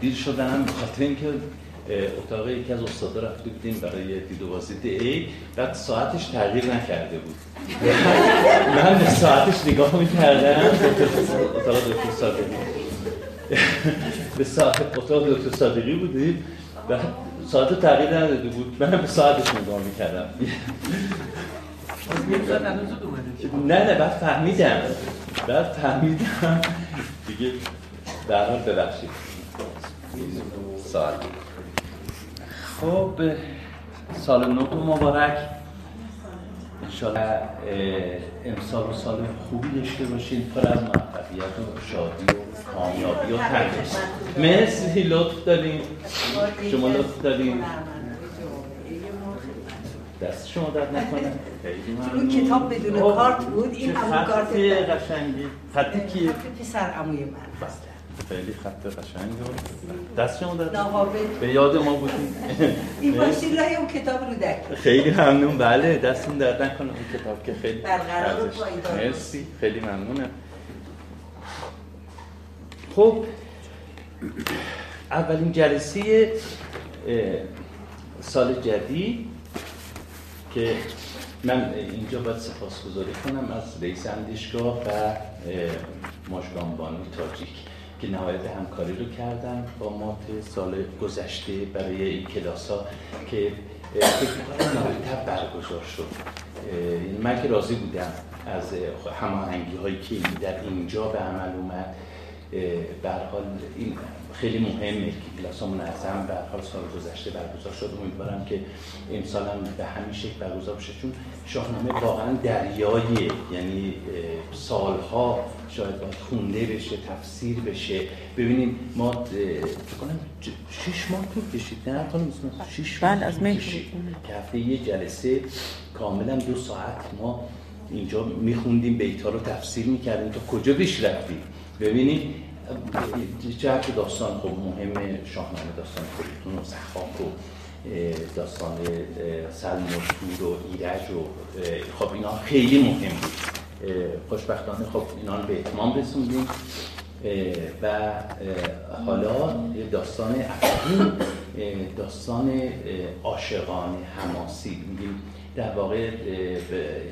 دیر شدنم به خاطر اینکه اتاق یکی از استادا رفته بودیم برای دید و بازدید ای بعد ساعتش تغییر نکرده بود. من به ساعتش نگاه می‌کردم اتاق دکتر صادقی. به ساعت اتاق دکتر صادقی بودیم. بعد ساعت تغییر نداده بود. من به ساعتش نگاه می‌کردم. نه نه بعد فهمیدم. بعد فهمیدم. دیگه در حال ببخشید. سال. خب سال نو مبارک. انشاءالله امسال و سال خوبی داشته باشین پر از موفقیت و شادی و کامیابی و تندرست مرسی لطف داریم شما لطف داریم دست شما درد نکنه. اون کتاب بدون کارت بود این همون کارت قشنگی. خطی کیه؟ پسر عموی من. خیلی خط قشنگ دست شما به یاد ما بودیم. این باشی لای اون کتاب رو دک خیلی ممنون. بله دستون درد نکنه اون کتاب که خیلی برقرار و پایدار مرسی. خیلی ممنونم خب اولین جلسه سال جدید که من اینجا باید سپاسگزاری کنم از رئیس اندیشگاه و ماشگان بانو تاجیک. که نهایت همکاری رو کردن با ما سال گذشته برای این کلاس ها که فکر کنم برگزار شد. من که راضی بودم از هماهنگی هایی که در اینجا به عمل اومد به حال این خیلی مهمه که کلاس منظم به حال سال گذشته برگزار شد. امیدوارم که امسال هم به همین شکل برگزار بشه. چون شاهنامه واقعا دریایی یعنی سالها شاید باید خونده بشه تفسیر بشه. ببینیم ما کنم شش ماه طول کشید. نه خانم شش ماه از که هفته یه جلسه کاملا دو ساعت ما اینجا میخوندیم. بیت رو تفسیر می‌کردیم. تا کجا پیش رفتیم؟ ببینید جهت داستان خب مهم شاهنامه داستان خودتون و زخاک و داستان سلم و تور و ایرج و خب اینا خیلی مهم بود. خوشبختانه خب اینا رو به اتمام رسوندیم. و حالا داستان اصلی داستان عاشقانه حماسی. میگیم در واقع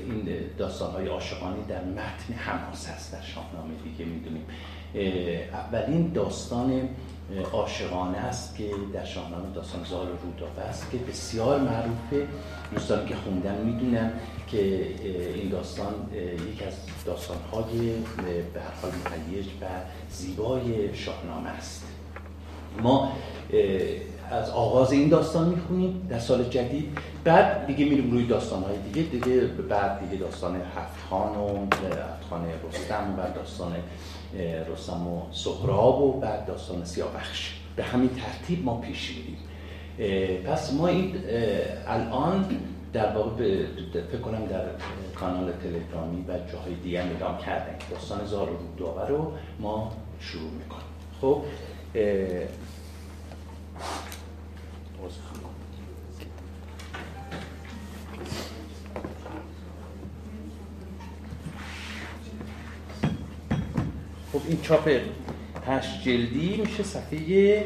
این داستان های عاشقانه در متن حماس هست در شاهنامه دیگه می‌دونیم. اولین داستان عاشقانه است که در شاهنامه داستان زال و رودابه است که بسیار معروفه. دوستانی که خوندن می‌دونن که این داستان یکی از داستانهای به هر حال و زیبای شاهنامه است. ما از آغاز این داستان می‌خونیم در سال جدید. بعد دیگه میریم روی داستان های دیگه. دیگه بعد دیگه داستان هفت خان و هفت رستم و داستان رستم و سهراب و بعد داستان سیاوخش. به همین ترتیب ما پیش میریم. پس ما این الان در واقع فکر کنم در کانال تلگرامی و جاهای دیگه اعلام کردن داستان زار و رو ما شروع می‌کنیم. خب؟ خب این چاپ هشت جلدی میشه صفحه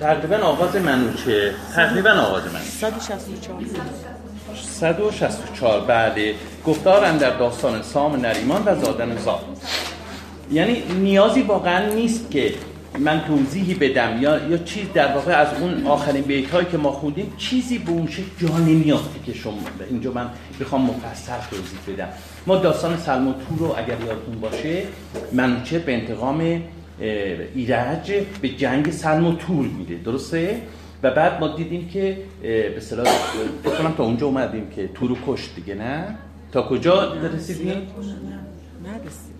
تقریبا آغاز منوچه تقریبا آغاز منوچه 164 164 بله. گفتار در داستان سام نریمان و زادن زاد. یعنی نیازی واقعا نیست که من توضیحی بدم یا یا چیز در واقع از اون آخرین بیت هایی که ما خوندیم چیزی به اون جا نمیاد که شما اینجا من بخوام مفصل توضیح بدم. ما داستان سلم و تور رو اگر یادتون باشه منوچه به انتقام ایرج به جنگ سلم و تور میره درسته؟ و بعد ما دیدیم که به اصطلاح کنم تا اونجا اومدیم که تورو کشت دیگه نه؟ تا کجا رسیدیم؟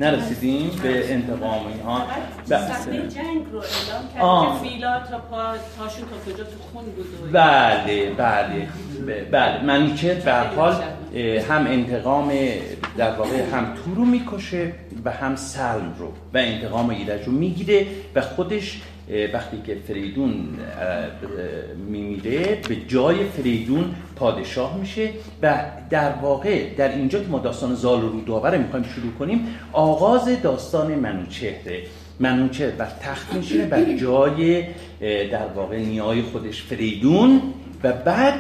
نرسیدیم به انتقام اینها صحنه جنگ رو اعلام کرد که فیلا تا پا تاشون تا کجا تو خون بود بله بله بله. منیچه به حال هم انتقام در واقع هم تو رو می‌کشه و هم سلم رو و انتقام ایرج رو می‌گیره و خودش وقتی که فریدون میمیره به جای فریدون پادشاه میشه و در واقع در اینجا که ما داستان زال و روداور می‌خوایم شروع کنیم آغاز داستان منوچهره. منوچهر بر تخت میشه بر جای در واقع نیای خودش فریدون و بعد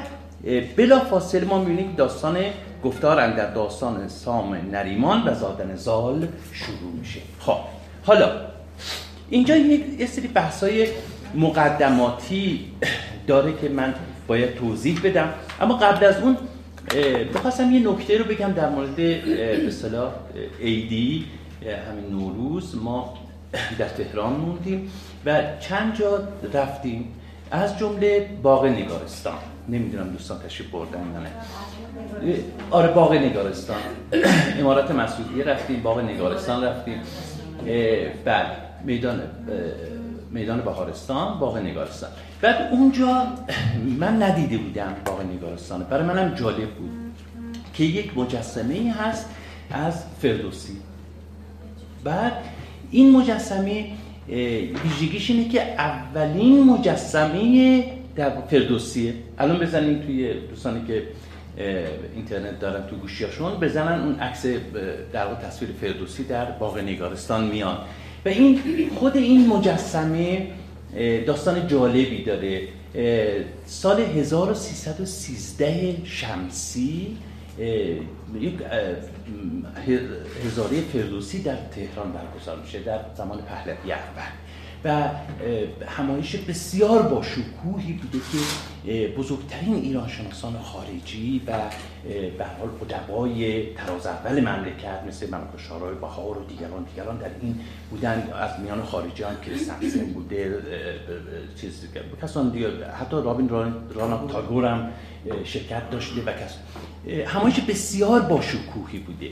بلا فاصله ما می‌بینیم داستان گفتار در داستان سام نریمان و زادن زال شروع میشه. خب حالا اینجا یک سری بحثای مقدماتی داره که من باید توضیح بدم. اما قبل از اون بخواستم یه نکته رو بگم در مورد به صلاح ایدی همین نوروز. ما در تهران موندیم و چند جا رفتیم. از جمله باغ نگارستان. نمی‌دونم دوستان تشریف بردن نه. آره باغ نگارستان. امارات مسعودیه رفتیم باغ نگارستان رفتیم. بله. میدان میدان بهارستان باغ نگارستان. بعد اونجا من ندیده بودم باغ نگارستان برای منم جالب بود که یک مجسمه ای هست از فردوسی. بعد این مجسمه ویژگیش اینه که اولین مجسمه در فردوسیه. الان بزنیم توی دوستانی که اینترنت دارن تو گوشیاشون بزنن اون عکس در تصویر فردوسی در باغ نگارستان میاد و این خود این مجسمه داستان جالبی داره. سال 1313 شمسی یک هزاره فردوسی در تهران برگزار میشه در زمان پهلوی اول. و همایش بسیار با شکوهی بوده که بزرگترین ایرانشناسان خارجی و به حال ادبای تراز اول مملکت مثل مملکت شارای بهار و دیگران دیگران در این بودن از میان خارجی هم که سمسن بوده چیز کسان دیگه حتی رابین رانا تاگور هم شرکت داشته و کس همایش بسیار با شکوهی بوده.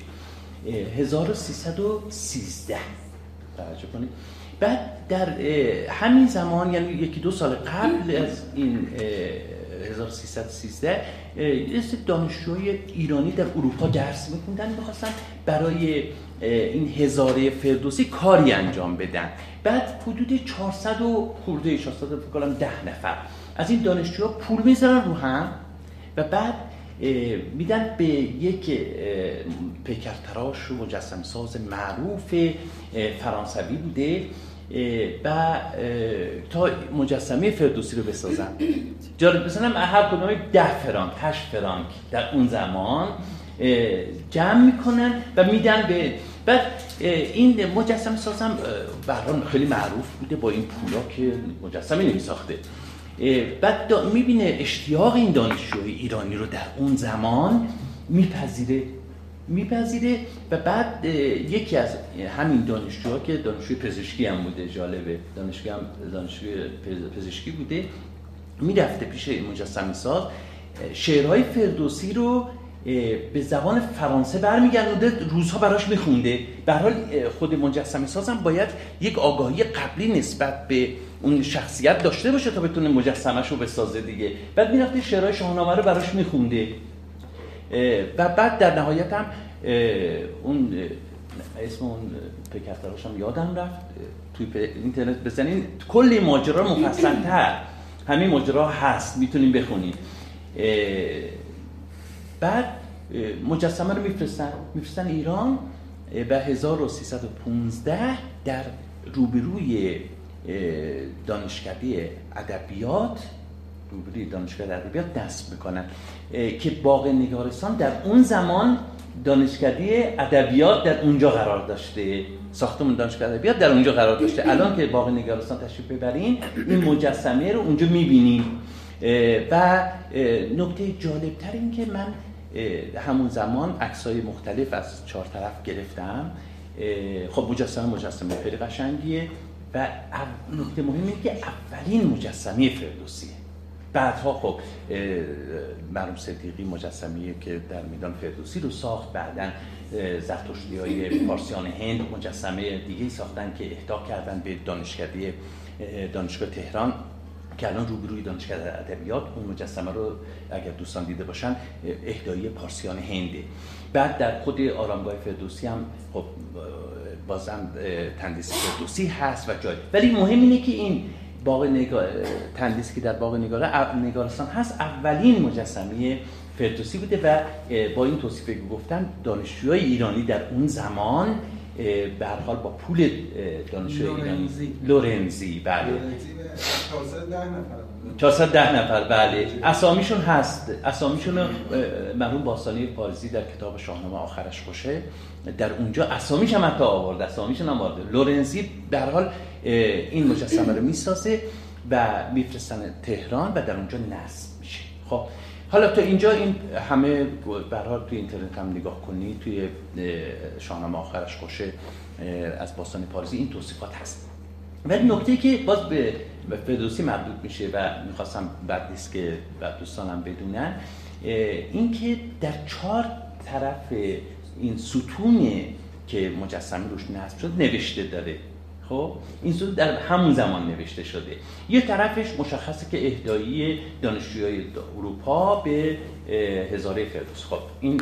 1313 توجه کنید. بعد در همین زمان یعنی یکی دو سال قبل از این 1313 یه دانشجوی ایرانی در اروپا درس میکوندن می‌خواستن برای این هزاره فردوسی کاری انجام بدن. بعد حدود 400 و خورده 400 فکر کنم 10 نفر. از این دانشجوها پول می‌ذارن رو هم و بعد میدن به یک پیکرتراش و مجسم ساز معروف فرانسوی بوده. و تا مجسمه فردوسی رو بسازن جالب بسنم هر کدوم ده فرانک هشت فرانک در اون زمان جمع می‌کنن و میدن به بعد این مجسمه سازم بران خیلی معروف بوده با این پولا که مجسمه نمیساخته. بعد می‌بینه اشتیاق این دانشجوی ایرانی رو در اون زمان میپذیره. میپذیره و بعد یکی از همین دانشجوها که دانشجوی پزشکی هم بوده جالبه. دانشجوی هم دانشجوی پزشکی بوده می‌رفته پیش مجسمه ساز. شعرهای فردوسی رو به زبان فرانسه برمیگردونده روزها براش میخونده. به حال خود مجسمه سازم باید یک آگاهی قبلی نسبت به اون شخصیت داشته باشه تا بتونه مجسمش رو بسازه دیگه. بعد می‌رفته شعرهای شاهنامه رو براش میخونده. و بعد در نهایت هم اون اسم اون پکرتراش هم یادم رفت. توی اینترنت بزنین. کلی ماجرا مفصلتر. همین ماجرا هست. می‌تونیم بخونیم بعد مجسمه رو میفرستن. میفرستن ایران. به 1315 در روبروی دانشکده ادبیات روبروی دانشگاه ادبیات دست می‌کنن که باغ نگارستان در اون زمان دانشکده ادبیات در اونجا قرار داشته. ساختمون دانشگاه ادبیات در اونجا قرار داشته. الان که باغ نگارستان تشریف ببرین این مجسمه رو اونجا می‌بینیم و نکته جالبتر این که من همون زمان عکسای مختلف از چهار طرف گرفتم. خب مجسمه مجسمه خیلی قشنگیه. و نکته مهم که اولین مجسمه فردوسیه. بعدها خب مرحوم صدیقی مجسمه که در میدان فردوسی رو ساخت بعدا زرتشتی های پارسیان هند مجسمه دیگه ساختن که اهدا کردن به دانشکده دانشگاه تهران که الان روبروی دانشگاه ادبیات اون مجسمه رو اگر دوستان دیده باشن اهدایی پارسیان هنده. بعد در خود آرامگاه فردوسی هم خب بازم تندیس فردوسی هست و جای. ولی مهم اینه که این باغ نگار... تندیس که در باغ نگاره نگارستان هست. اولین مجسمه فردوسی بوده و با این توصیفی که گفتم دانشجوهای ایرانی در اون زمان به حال با پول دانشجوی ایرانی. لورنزی. بله. 410 نفر بله. اسامیشون هست. اسامیشون مرحوم باستانی پارزی در کتاب شاهنامه آخرش خوشه. در اونجا اسامیش هم حتی آورد اسامیشون هم آورده. لورنزی در حال این مجسمه رو می‌سازه و میفرستن تهران و در اونجا نصب میشه. خب حالا تا اینجا این همه برحال توی اینترنت هم نگاه کنی توی شاهنامه آخرش خوشه از باستان پارزی این توصیفات هست. ولی نکته که باز به فردوسی مربوط میشه و می‌خواستم بعد نیست که بعد دوستانم بدونن اینکه در چهار طرف این ستون که مجسمه روش نصب شد نوشته داره. خب؟ این ستون در همون زمان نوشته شده. یه طرفش مشخصه که اهدایی دانشجوهای اروپا به هزاره فردوس خب این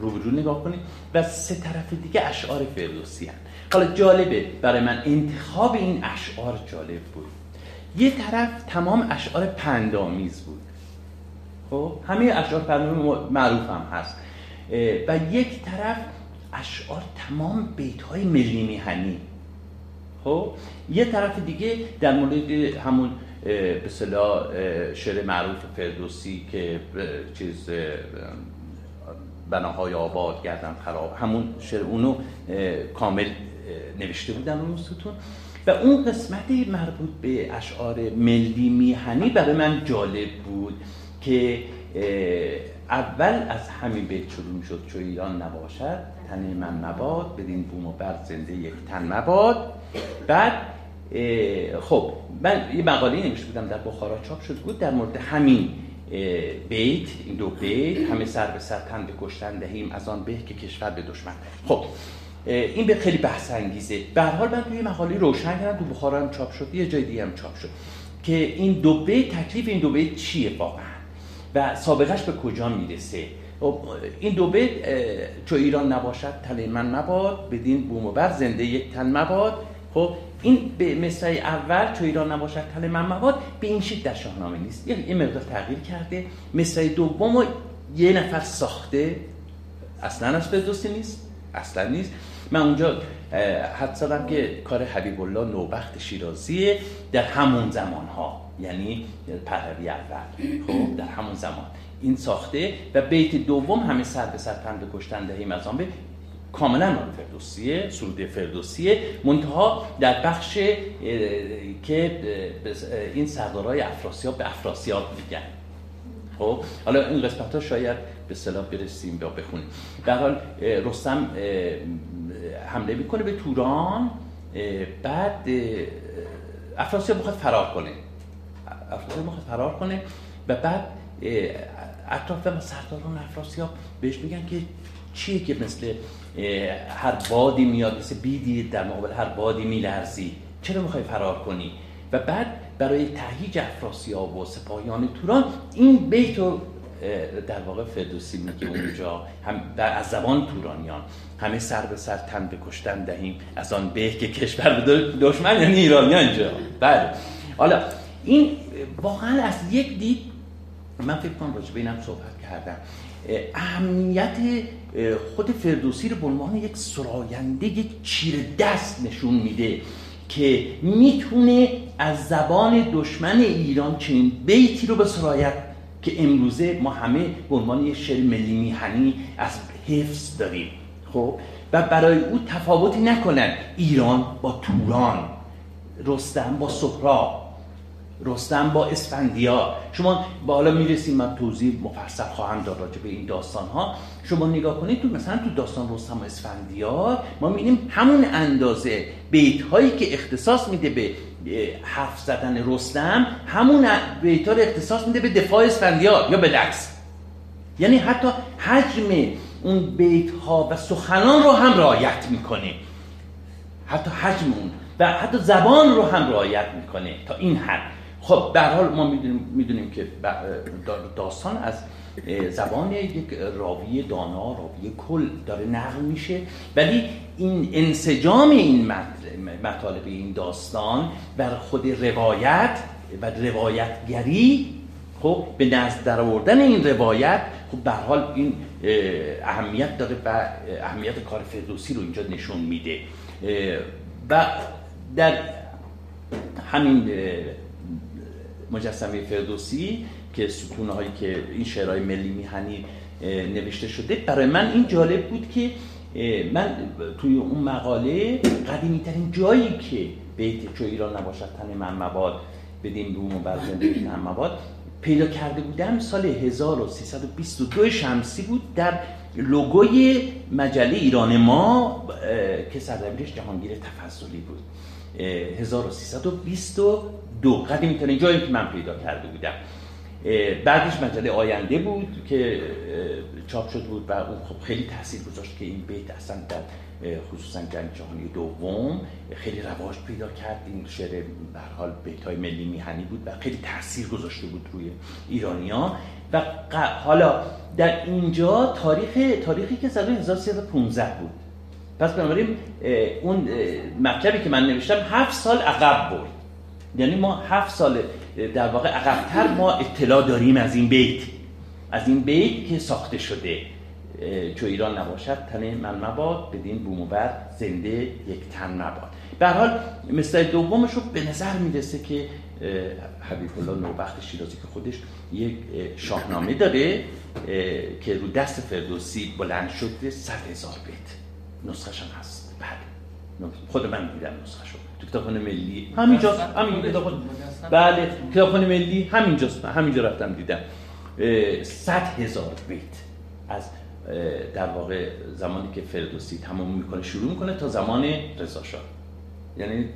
رو نگاه کنید. و سه طرف دیگه اشعار فردوسی هن. حالا جالبه برای من انتخاب این اشعار جالب بود. یه طرف تمام اشعار پندامیز بود. خب همه اشعار پندامیز معروف هم هست. و یک طرف اشعار تمام بیت های ملی میهنی. خب؟ یه طرف دیگه در مورد همون به صلاح شعر معروف فردوسی که چیز بناهای آباد گردن خراب همون شعر اونو کامل نوشته بودن اون ستون و اون قسمت مربوط به اشعار ملی میهنی برای من جالب بود که اول از همین بیت شروع می‌شد چو ایران نباشد تن من مباد بدین بوم و بر زنده یک تن مباد. بعد خب من یه مقاله نوشته بودم در بخارا چاپ شد بود در مورد همین بیت این دو بیت همه سر به سر تن به کشتن دهیم از آن به که کشور به دشمن. خب این به خیلی بحث انگیزه. به حال من توی مقاله روشن کردم تو بخارا هم چاپ شد یه جای دیگه هم چاپ شد که این دو بیت تکلیف این دو بیت چیه واقعا؟ و سابقش به کجا می‌رسه؟ خب، این دو بیت چو ایران نباشد تل من مباد بدین بوم و بر زنده یک تن مباد. خب این به مصرع اول چو ایران نباشد تل من مباد به این شکل در شاهنامه نیست. یه مقدار تغییر کرده. مصرع دوم یه نفر ساخته. اصلا از فردوسی نیست. اصلا نیست. من اونجا حد زدم که کار حبیب الله نوبخت شیرازیه در همون زمان ها یعنی پهلوی اول. خب در همون زمان. این ساخته و بیت دوم همه سر به سر پند کشتن دهیم از آن به کاملا مال فردوسیه سرود فردوسیه. منتها در بخش که این سردارای افراسیاب به افراسیاب میگن. خب حالا این قسمت ها شاید به صلاح برسیم یا بخونیم. در حال رستم حمله می‌کنه به توران بعد افراسیاب می‌خواد فرار کنه. افراسیاب می‌خواد فرار کنه. و بعد اطراف ما سرداران افراسیاب بهش میگن که چیه که مثل هر بادی میاد مثل بیدی در مقابل هر بادی میلرزی. چرا می‌خوای فرار کنی؟ و بعد برای تهیج افراسیاب و سپاهیان توران این بیت رو در واقع فردوسی میگه اونجا. هم در از زبان تورانیان. همه سر به سر تن بکشتن دهیم. از آن به که کشور به دشمن یعنی ایرانیان اینجا بله. حالا این واقعا از یک دید من فکر کنم راجع به اینم صحبت کردم. اهمیت خود فردوسی رو به عنوان یک سراینده یک چیر دست نشون میده که می‌تونه از زبان دشمن ایران چنین بیتی رو به سرایت که امروزه ما همه به عنوان یک شعر ملی میهنی از حفظ داریم. خب؟ و برای او تفاوتی نکنن ایران با توران رستم با سهراب رستم با اسفندیار. شما بالا می‌رسیم من توضیح مفصل خواهم داد راجع به این داستان ها شما نگاه کنید تو مثلا تو داستان رستم و اسفندیار ما می‌بینیم همون اندازه بیت هایی که اختصاص میده به حرف زدن رستم همون بیت ها رو اختصاص میده به دفاع اسفندیار یا بالعکس یعنی حتی حجم اون بیت ها و سخنان رو هم رعایت می‌کنه. حتی حجم اون و حتی زبان رو هم رعایت می‌کنه تا این حد. خب به حال ما می‌دونیم, می‌دونیم که داستان از زبان یک راوی دانا راوی کل داره نقل میشه. ولی این انسجام این مطالب این داستان بر خود روایت و روایتگری خب به نزد در آوردن این روایت خب به حال این اهمیت داره و اهمیت کار فردوسی رو اینجا نشون میده. و در همین مجسمه فردوسی که ستونه هایی که این شعرهای ملی میهنی نوشته شده. برای من این جالب بود که من توی اون مقاله قدیمی ترین جایی که بیت چو ایران نباشد تن من مباد بدین روم و بر پیدا کرده بودم سال 1322 شمسی بود در لوگوی مجله ایران ما که سرزمینش جهانگیر تفضلی بود. 1322 قدیمی ترین جایی که من پیدا کرده بودم. بعدش مجله آینده بود که چاپ شد بود و اون خب خیلی تاثیر گذاشت که این بیت اصلا در خصوصا جنگ جهانی دوم خیلی رواج پیدا کرد. این شعر به حال بیت های ملی میهنی بود و خیلی تاثیر گذاشته بود روی ایرانیا و حالا در اینجا تاریخ تاریخی که سال 1315 بود. پس بنابراین اون مطلبی که من نوشتم هفت سال عقب بود یعنی ما هفت سال در واقع عقبتر ما اطلاع داریم از این بیت. از این بیت که ساخته شده. چو ایران نباشد تن من مباد بدین بوم و بر زنده یک تن مباد. به حال مثل دومش رو به نظر می‌رسه که حبیب الله نوبخت شیرازی که خودش یک شاهنامه داره که رو دست فردوسی بلند شده صد هزار بیت. نسخش هم هست. بله. خود من دیدم نسخه کتابخانه ملی. همینجاست همین کتابخانه. بله کتابخانه ملی همینجاست همینجا رفتم دیدم. صد هزار بیت از در واقع زمانی که فردوسی تمام می‌کنه شروع می‌کنه تا زمان رضا یعنی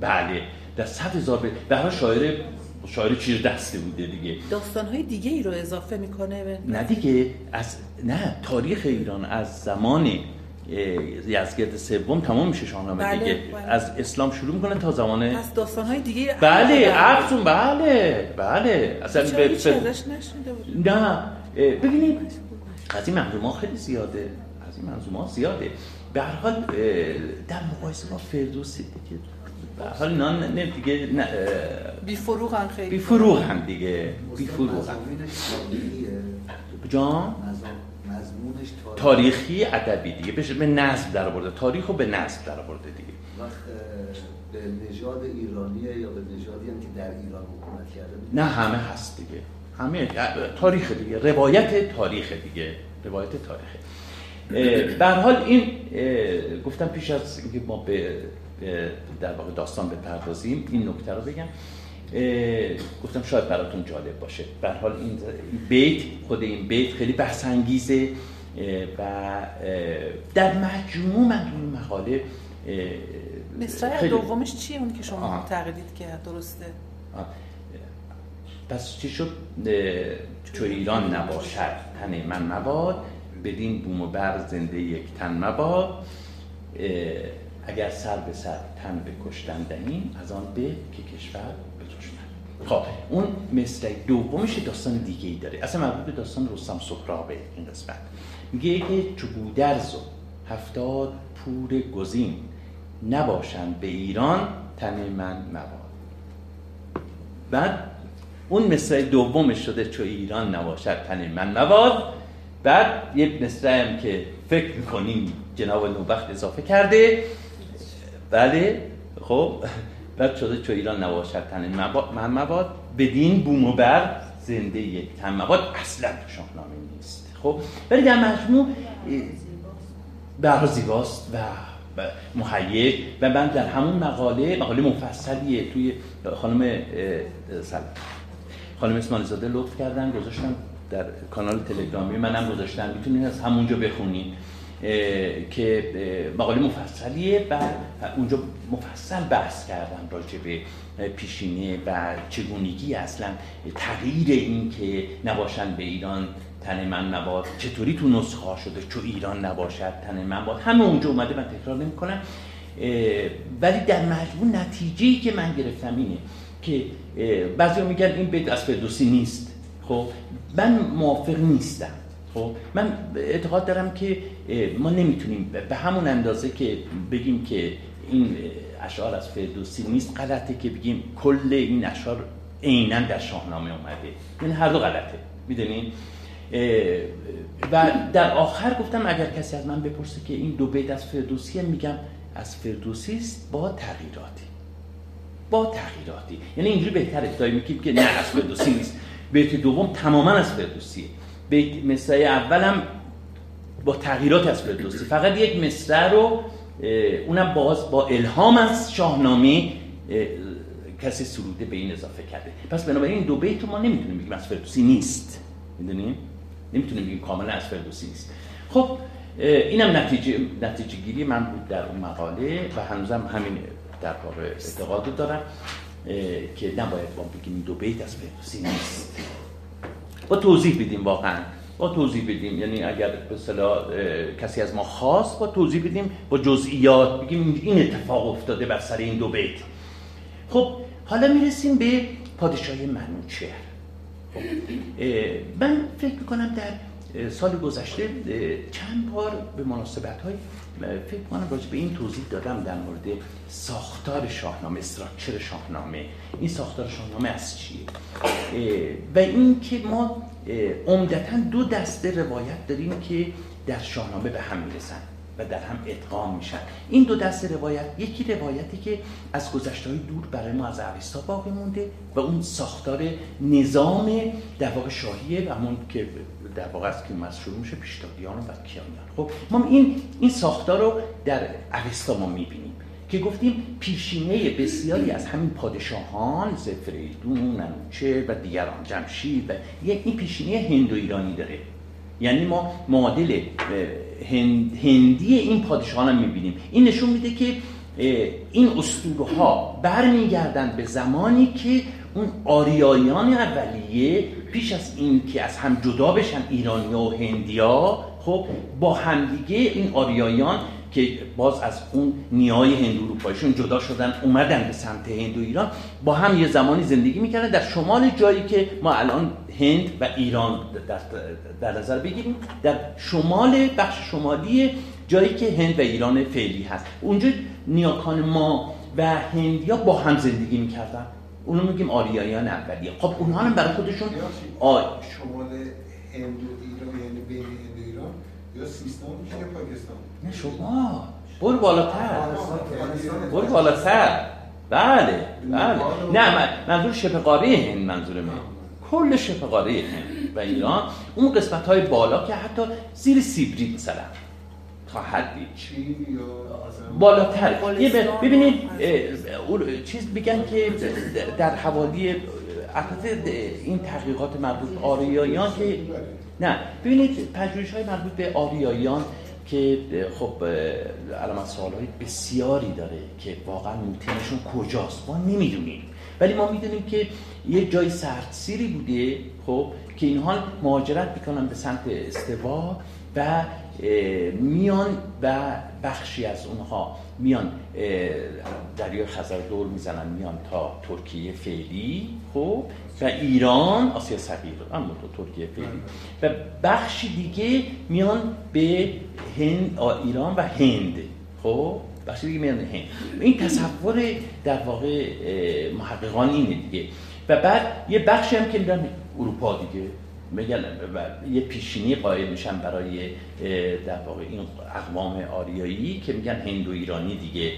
بله در صد هزار بیت. به هر شاعر شاعر چیر دسته بوده دیگه. های دیگه ای رو اضافه می‌کنه به نه دیگه از نه تاریخ ایران از زمان یزگرد سوم تمام میشه شاهنامه بله، دیگه. بله. از اسلام شروع می‌کنه تا زمان از داستان های دیگه بله افسون بله بله. اصلا به نه ببینید از این منظومه خیلی زیاده. از این منظومه زیاده. به هر حال در مقایسه با فردوسی دیگه به هر حال نه دیگه نه بی فروغ هم خیلی. بی فروغ هم دیگه بی فروغ هم. جان؟ تاریخی ادبی دیگه. بشه به نظم در آورده. تاریخ رو به نظم در آورده دیگه. به نژاد ایرانیه یا به نژادی هم که در ایران حکومت کرده نه همه هست دیگه. همه تاریخ دیگه. روایت تاریخ دیگه. روایت تاریخ. به حال این گفتم پیش از اینکه ما به در واقع داستان بپردازیم این نکته رو بگم. گفتم شاید براتون جالب باشه. به حال این بیت خود این بیت خیلی بحث انگیزه و در مجموع من این مقاله مصرع دومش چیه اون که شما تقلید کرد؟ درسته. پس چی شد؟ چو ایران نباشد تن من مباد بدین بوم و بر زنده یک تن مباد. اگر سر به سر تن به کشتن دهیم از آن به که کشور خب اون مثل دومش داستان دیگه ای داره. اصلا مربوط به داستان رستم سهرابه این قسمت. میگه که چو گودرز و هفتاد پور گزین نباشند به ایران تن من مباد. بعد اون مصرع دومش شده چو ایران نباشد تن من مباد. بعد یک مصرع هم که فکر می‌کنیم جناب نوبخت اضافه کرده. بله خب بعد شده چو ایران نباشد تن من مباد. بدین بوم و بر زنده یک تن مباد. اصلا تو شاهنامه خب ولی در مجموع بر زیباست و محیط و من در همون مقاله مقاله مفصلیه توی خانم سلام خانم اسماعیل زاده لطف کردن گذاشتم در کانال تلگرامی منم گذاشتم می‌تونید از همونجا بخونید که مقاله مفصلیه و اونجا مفصل بحث کردم راجع به پیشینه و چگونگی اصلا تغییر این که نباشن به ایران تن من نباد. چطوری تو نسخه شده چو ایران نباشد تن من باد؟ همه اونجا اومده من تکرار نمی کنم ولی در مجموع نتیجه که من گرفتم اینه که بعضی میگن این بیت از فردوسی نیست. خب من موافق نیستم. خب من اعتقاد دارم که ما نمی‌تونیم به همون اندازه که بگیم که این اشعار از فردوسی نیست غلطه که بگیم کل این اشعار عینا در شاهنامه اومده. یعنی هر دو غلطه. می‌دونین و در آخر گفتم اگر کسی از من بپرسه که این دو بیت از فردوسی میگم از فردوسی است با تغییراتی. با تغییراتی. یعنی اینجوری بهتره تا میگیم که نه از فردوسی نیست. بیت دوم تماما از فردوسیه. بیت مصرع اولم با تغییرات از فردوسی. فقط یک مصرع رو اونم باز با الهام از شاهنامه کسی سروده به این اضافه کرده. پس بنابراین این دو بیت ما نمی‌تونیم بگیم از فردوسی نیست. می‌دونیم؟ نمی‌تونیم بگیم کاملا از فردوسی نیست. خب اینم نتیجه نتیجه گیری من بود در اون مقاله و هنوزم همین در واقع اعتقاد دارم که نباید با بگیم دو بیت از فردوسی نیست. با توضیح بدیم واقعا با توضیح بدیم. یعنی اگر به کسی از ما خواست با توضیح بدیم با جزئیات بگیم این اتفاق افتاده بر سر این دو بیت. خب حالا می‌رسیم به پادشاهی منوچهر. من فکر می‌کنم در سال گذشته چند بار به مناسبت های فکر کنم راجع به این توضیح دادم در مورد ساختار شاهنامه استراکچر شاهنامه. این ساختار شاهنامه از چیه؟ و این که ما عمدتا دو دسته روایت داریم که در شاهنامه به هم می‌رسن. و در هم ادغام میشن. این دو دست روایت یکی روایتی که از گذشته های دور برای ما از اوستا باقی مونده و اون ساختار نظام در واقع شاهیه و همون که در واقع از که شروع میشه پیشتادیان و کیانیان. خب ما این این ساختار رو در اوستا ما می‌بینیم که گفتیم پیشینه بسیاری از همین پادشاهان زفریدون، ننوچه و دیگران جمشید و این پیشینه هندو ایرانی داره. یعنی ما معادل هندی این پادشاهان هم می‌بینیم. این نشون میده که این اسطوره ها برمیگردن به زمانی که اون آریایان اولیه پیش از این که از هم جدا بشن ایرانی و هندیا خب با همدیگه این آریایان که باز از اون نیای هندو اروپاییشون جدا شدن اومدن به سمت هند و ایران با هم یه زمانی زندگی می‌کردن در شمال جایی که ما الان هند و ایران در, در نظر بگیریم در شمال بخش شمالی جایی که هند و ایران فعلی هست. اونجا نیاکان ما و هندیا با هم زندگی می‌کردن. اونو میگیم آریایان اولیه. خب اونها هم برای خودشون آ... شمال هند و ایران یعنی بین هند و ایران یا سیستان میشه یا پاکستان؟ نه شما. برو بالاتر. برو بالاتر. بله بله. نه منظور شبه هند منظور من کل شبه قاره هند و ایران. اون قسمت های بالا که حتی زیر سیبری مثلا. تا حدی. بالاتر. ببینید چیز بگن که در حوالی البته این تحقیقات مربوط به آریایان که نه. ببینید پژوهش های مربوط به آریایان که خب علامت سوال های بسیاری داره که واقعا موتنشون کجاست؟ ما نمی‌دونیم. ولی ما می‌دونیم که یه جای سردسیری بوده خب که اینها مهاجرت می‌کنن به سمت استوا و میان و بخشی از اونها میان دریای خزر دور می‌زنن میان تا ترکیه فعلی خب؟ و ایران آسیا صغیر اما تو ترکیه فعلی. و بخشی دیگه میان به هند ایران و هند خب؟ بخشی دیگه میان هند. این تصور در واقع محققان اینه دیگه. و بعد یه بخشی هم که میرن اروپا دیگه. میگن یه پیشینی قائل میشن برای در واقع این اقوام آریایی که میگن هندو ایرانی دیگه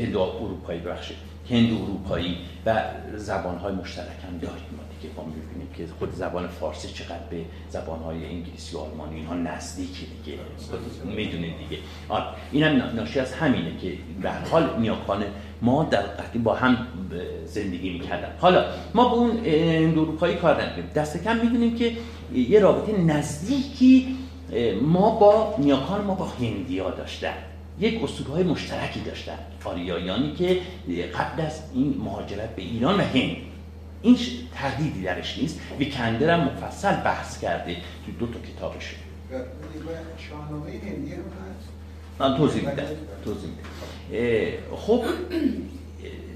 هندو اروپایی بخشه هندو اروپایی و زبانهای مشترک هم داریم. ما دیگه با می‌بینیم که خود زبان فارسی چقدر به زبانهای انگلیسی و آلمانی اینها نزدیکی دیگه. می‌دونید دیگه. این هم ناشی از همینه که به حال نیاکان ما در قدیم با هم زندگی می‌کردن. حالا ما به اون اروپایی کار نداریم. دست کم می‌دونیم که یه رابطه نزدیکی ما با نیاکان ما با هندیا داشتن. یک های مشترکی داشتن. آریایانی که قبل از این مهاجرت به ایران و هند این تردیدی درش نیست. ویکندر هم مفصل بحث کرده تو دو تا کتابش شاهنامه هندی هست توضیح میدم. توضیح خب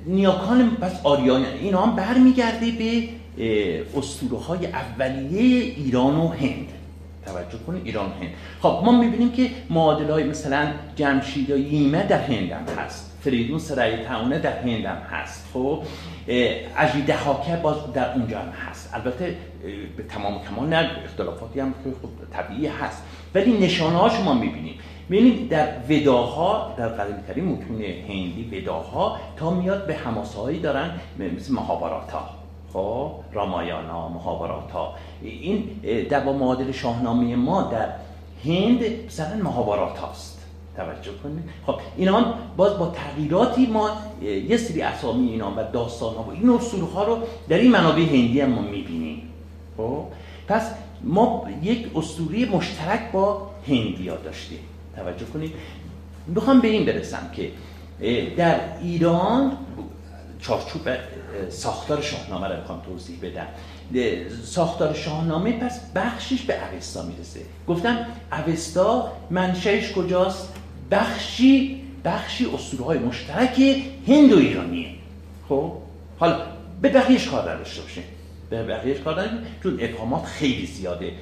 نیاکان پس آریان اینا هم برمیگرده به اسطوره های اولیه ایران و هند. توجه کنید ایران و هند. خب ما می‌بینیم که معادل های مثلا جمشید و ییمه در هند هم هست. فریدون سرای تاونه در هند هم هست. خب اجیده حاکه باز در اونجا هم هست. البته به تمام کمال نه اختلافاتی هم خب طبیعی هست. ولی نشانه ها شما می‌بینیم ببینید در وداها در قدیم ترین متون هندی وداها تا میاد به هایی دارن مثل مهاباراتا خب رامایانا مهاباراتا این در با معادل شاهنامه ما در هند مثلا مهابارات هاست توجه کنید خب اینا باز با تغییراتی ما یه سری اسامی اینا و داستان ها و این اصول ها رو در این منابع هندی هم ما می‌بینیم. خب پس ما یک اسطوره مشترک با هندی ها داشتیم. توجه کنید می‌خوام به این برسم که در ایران چارچوب ساختار شاهنامه رو می‌خوام توضیح بدم. ساختار شاهنامه پس بخشش به اوستا می‌رسه. گفتم اوستا منشأش کجاست؟ بخشی بخشی اسطوره های مشترک هند و ایرانیه. خب حالا به بقیهش کار نداشته باشیم به بقیهش کار نداشته چون ابهامات خیلی زیاده.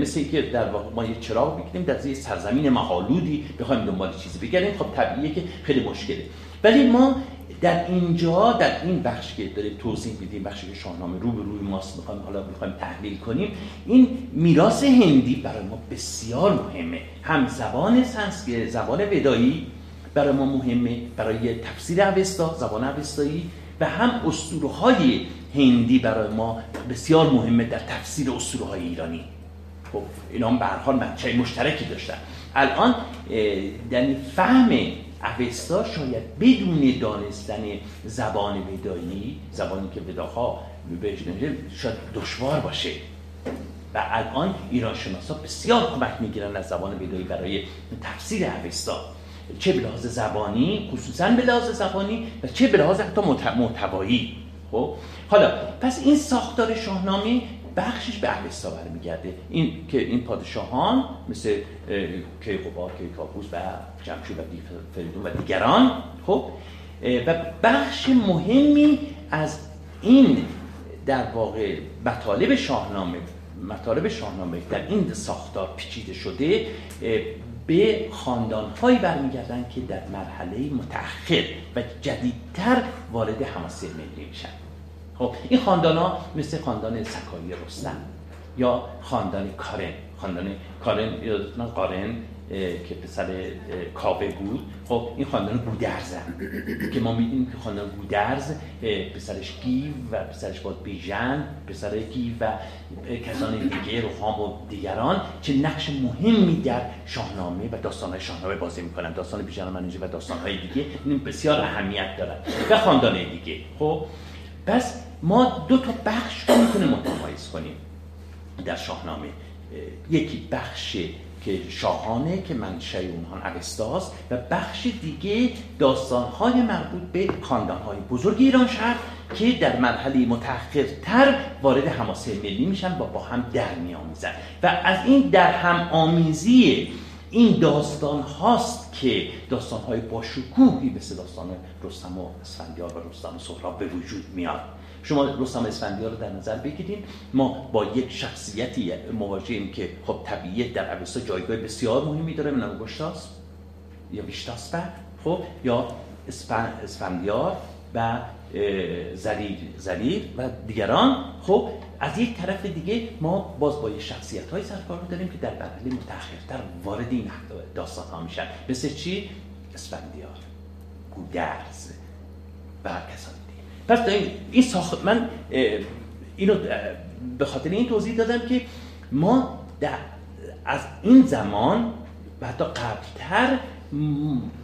مثل اینکه در واقع ما یه چراغ بگیریم در زیر سرزمین محالودی بخوایم دنبال چیزی بگردیم. خب طبیعیه که خیلی مشکله. ولی ما در اینجا در این بخش که داریم توضیح میدیم بخشی که شاهنامه رو به روی ماست می‌خوایم حالا می‌خوایم تحلیل کنیم این میراث هندی برای ما بسیار مهمه. هم زبان سنسکریت زبان ودایی برای ما مهمه برای تفسیر اوستا زبان اوستایی و هم اسطوره های هندی برای ما بسیار مهمه در تفسیر اسطوره های ایرانی. خب اینا هم به هر حال مشترکی داشتن. الان یعنی فهم اوستا شاید بدون دانستن زبان ودایی زبانی که وداها بهش شاید دشوار باشه. و الان ایران شناسا بسیار کمک می‌گیرن از زبان ودایی برای تفسیر اوستا. چه به لحاظ زبانی خصوصا به لحاظ زبانی و چه به لحاظ حتی محتوایی. خب حالا پس این ساختار شاهنامه بخشش به اوستا برمیگرده این که این پادشاهان مثل کیقوباد کیکاپوس و جمشید و فریدون و دیگران خب و بخش مهمی از این در واقع مطالب شاهنامه مطالب شاهنامه در این ساختار پیچیده شده به خاندانهایی برمیگردن که در مرحله متأخر و جدیدتر وارد حماسه ملی میشن. خب این خاندان ها مثل خاندان سکایی رستم یا خاندان کارن. خاندان کارن یا قارن که پسر کاوه بود. خب این خاندان گودرزن که ما می‌دونیم که خاندان گودرز پسرش گیو و پسرش بود بیژن پسر گیو و کسان دیگه روحام و دیگران چه نقش مهمی در شاهنامه و داستان شاهنامه بازی می‌کنن. داستان بیژن و و داستان های دیگه بسیار اهمیت دارن. و خاندان دیگه. خب پس ما دو تا بخش رو می‌تونیم متمایز کنیم. در شاهنامه یکی بخش که شاهانه که منشه اونها اوستاست و بخش دیگه داستانهای مربوط به خاندانهای بزرگ ایران شهر که در مرحله متأخرتر وارد حماسه ملی میشن و با هم در میآمیزن و از این در هم آمیزی این داستان هاست که داستان های با شکوهی مثل داستان رستم و اسفندیار و رستم و سهراب به وجود میاد. شما رستم اسفندیار رو در نظر بگیرید ما با یک شخصیتی مواجهیم که خب طبیعیت در اوستا جایگاه بسیار مهمی داره. من گشتاس یا ویشتاسپه خب یا اسفندیار و زریر زریر و دیگران. خب از یک طرف دیگه ما باز با شخصیت های سرکار رو داریم که در مرحله متأخرتر وارد این داستان ها میشن. مثل چی؟ اسفندیار گودرز و کسان دیگه. پس این, ساخت من اینو به خاطر این توضیح دادم که ما در از این زمان و حتی قبلتر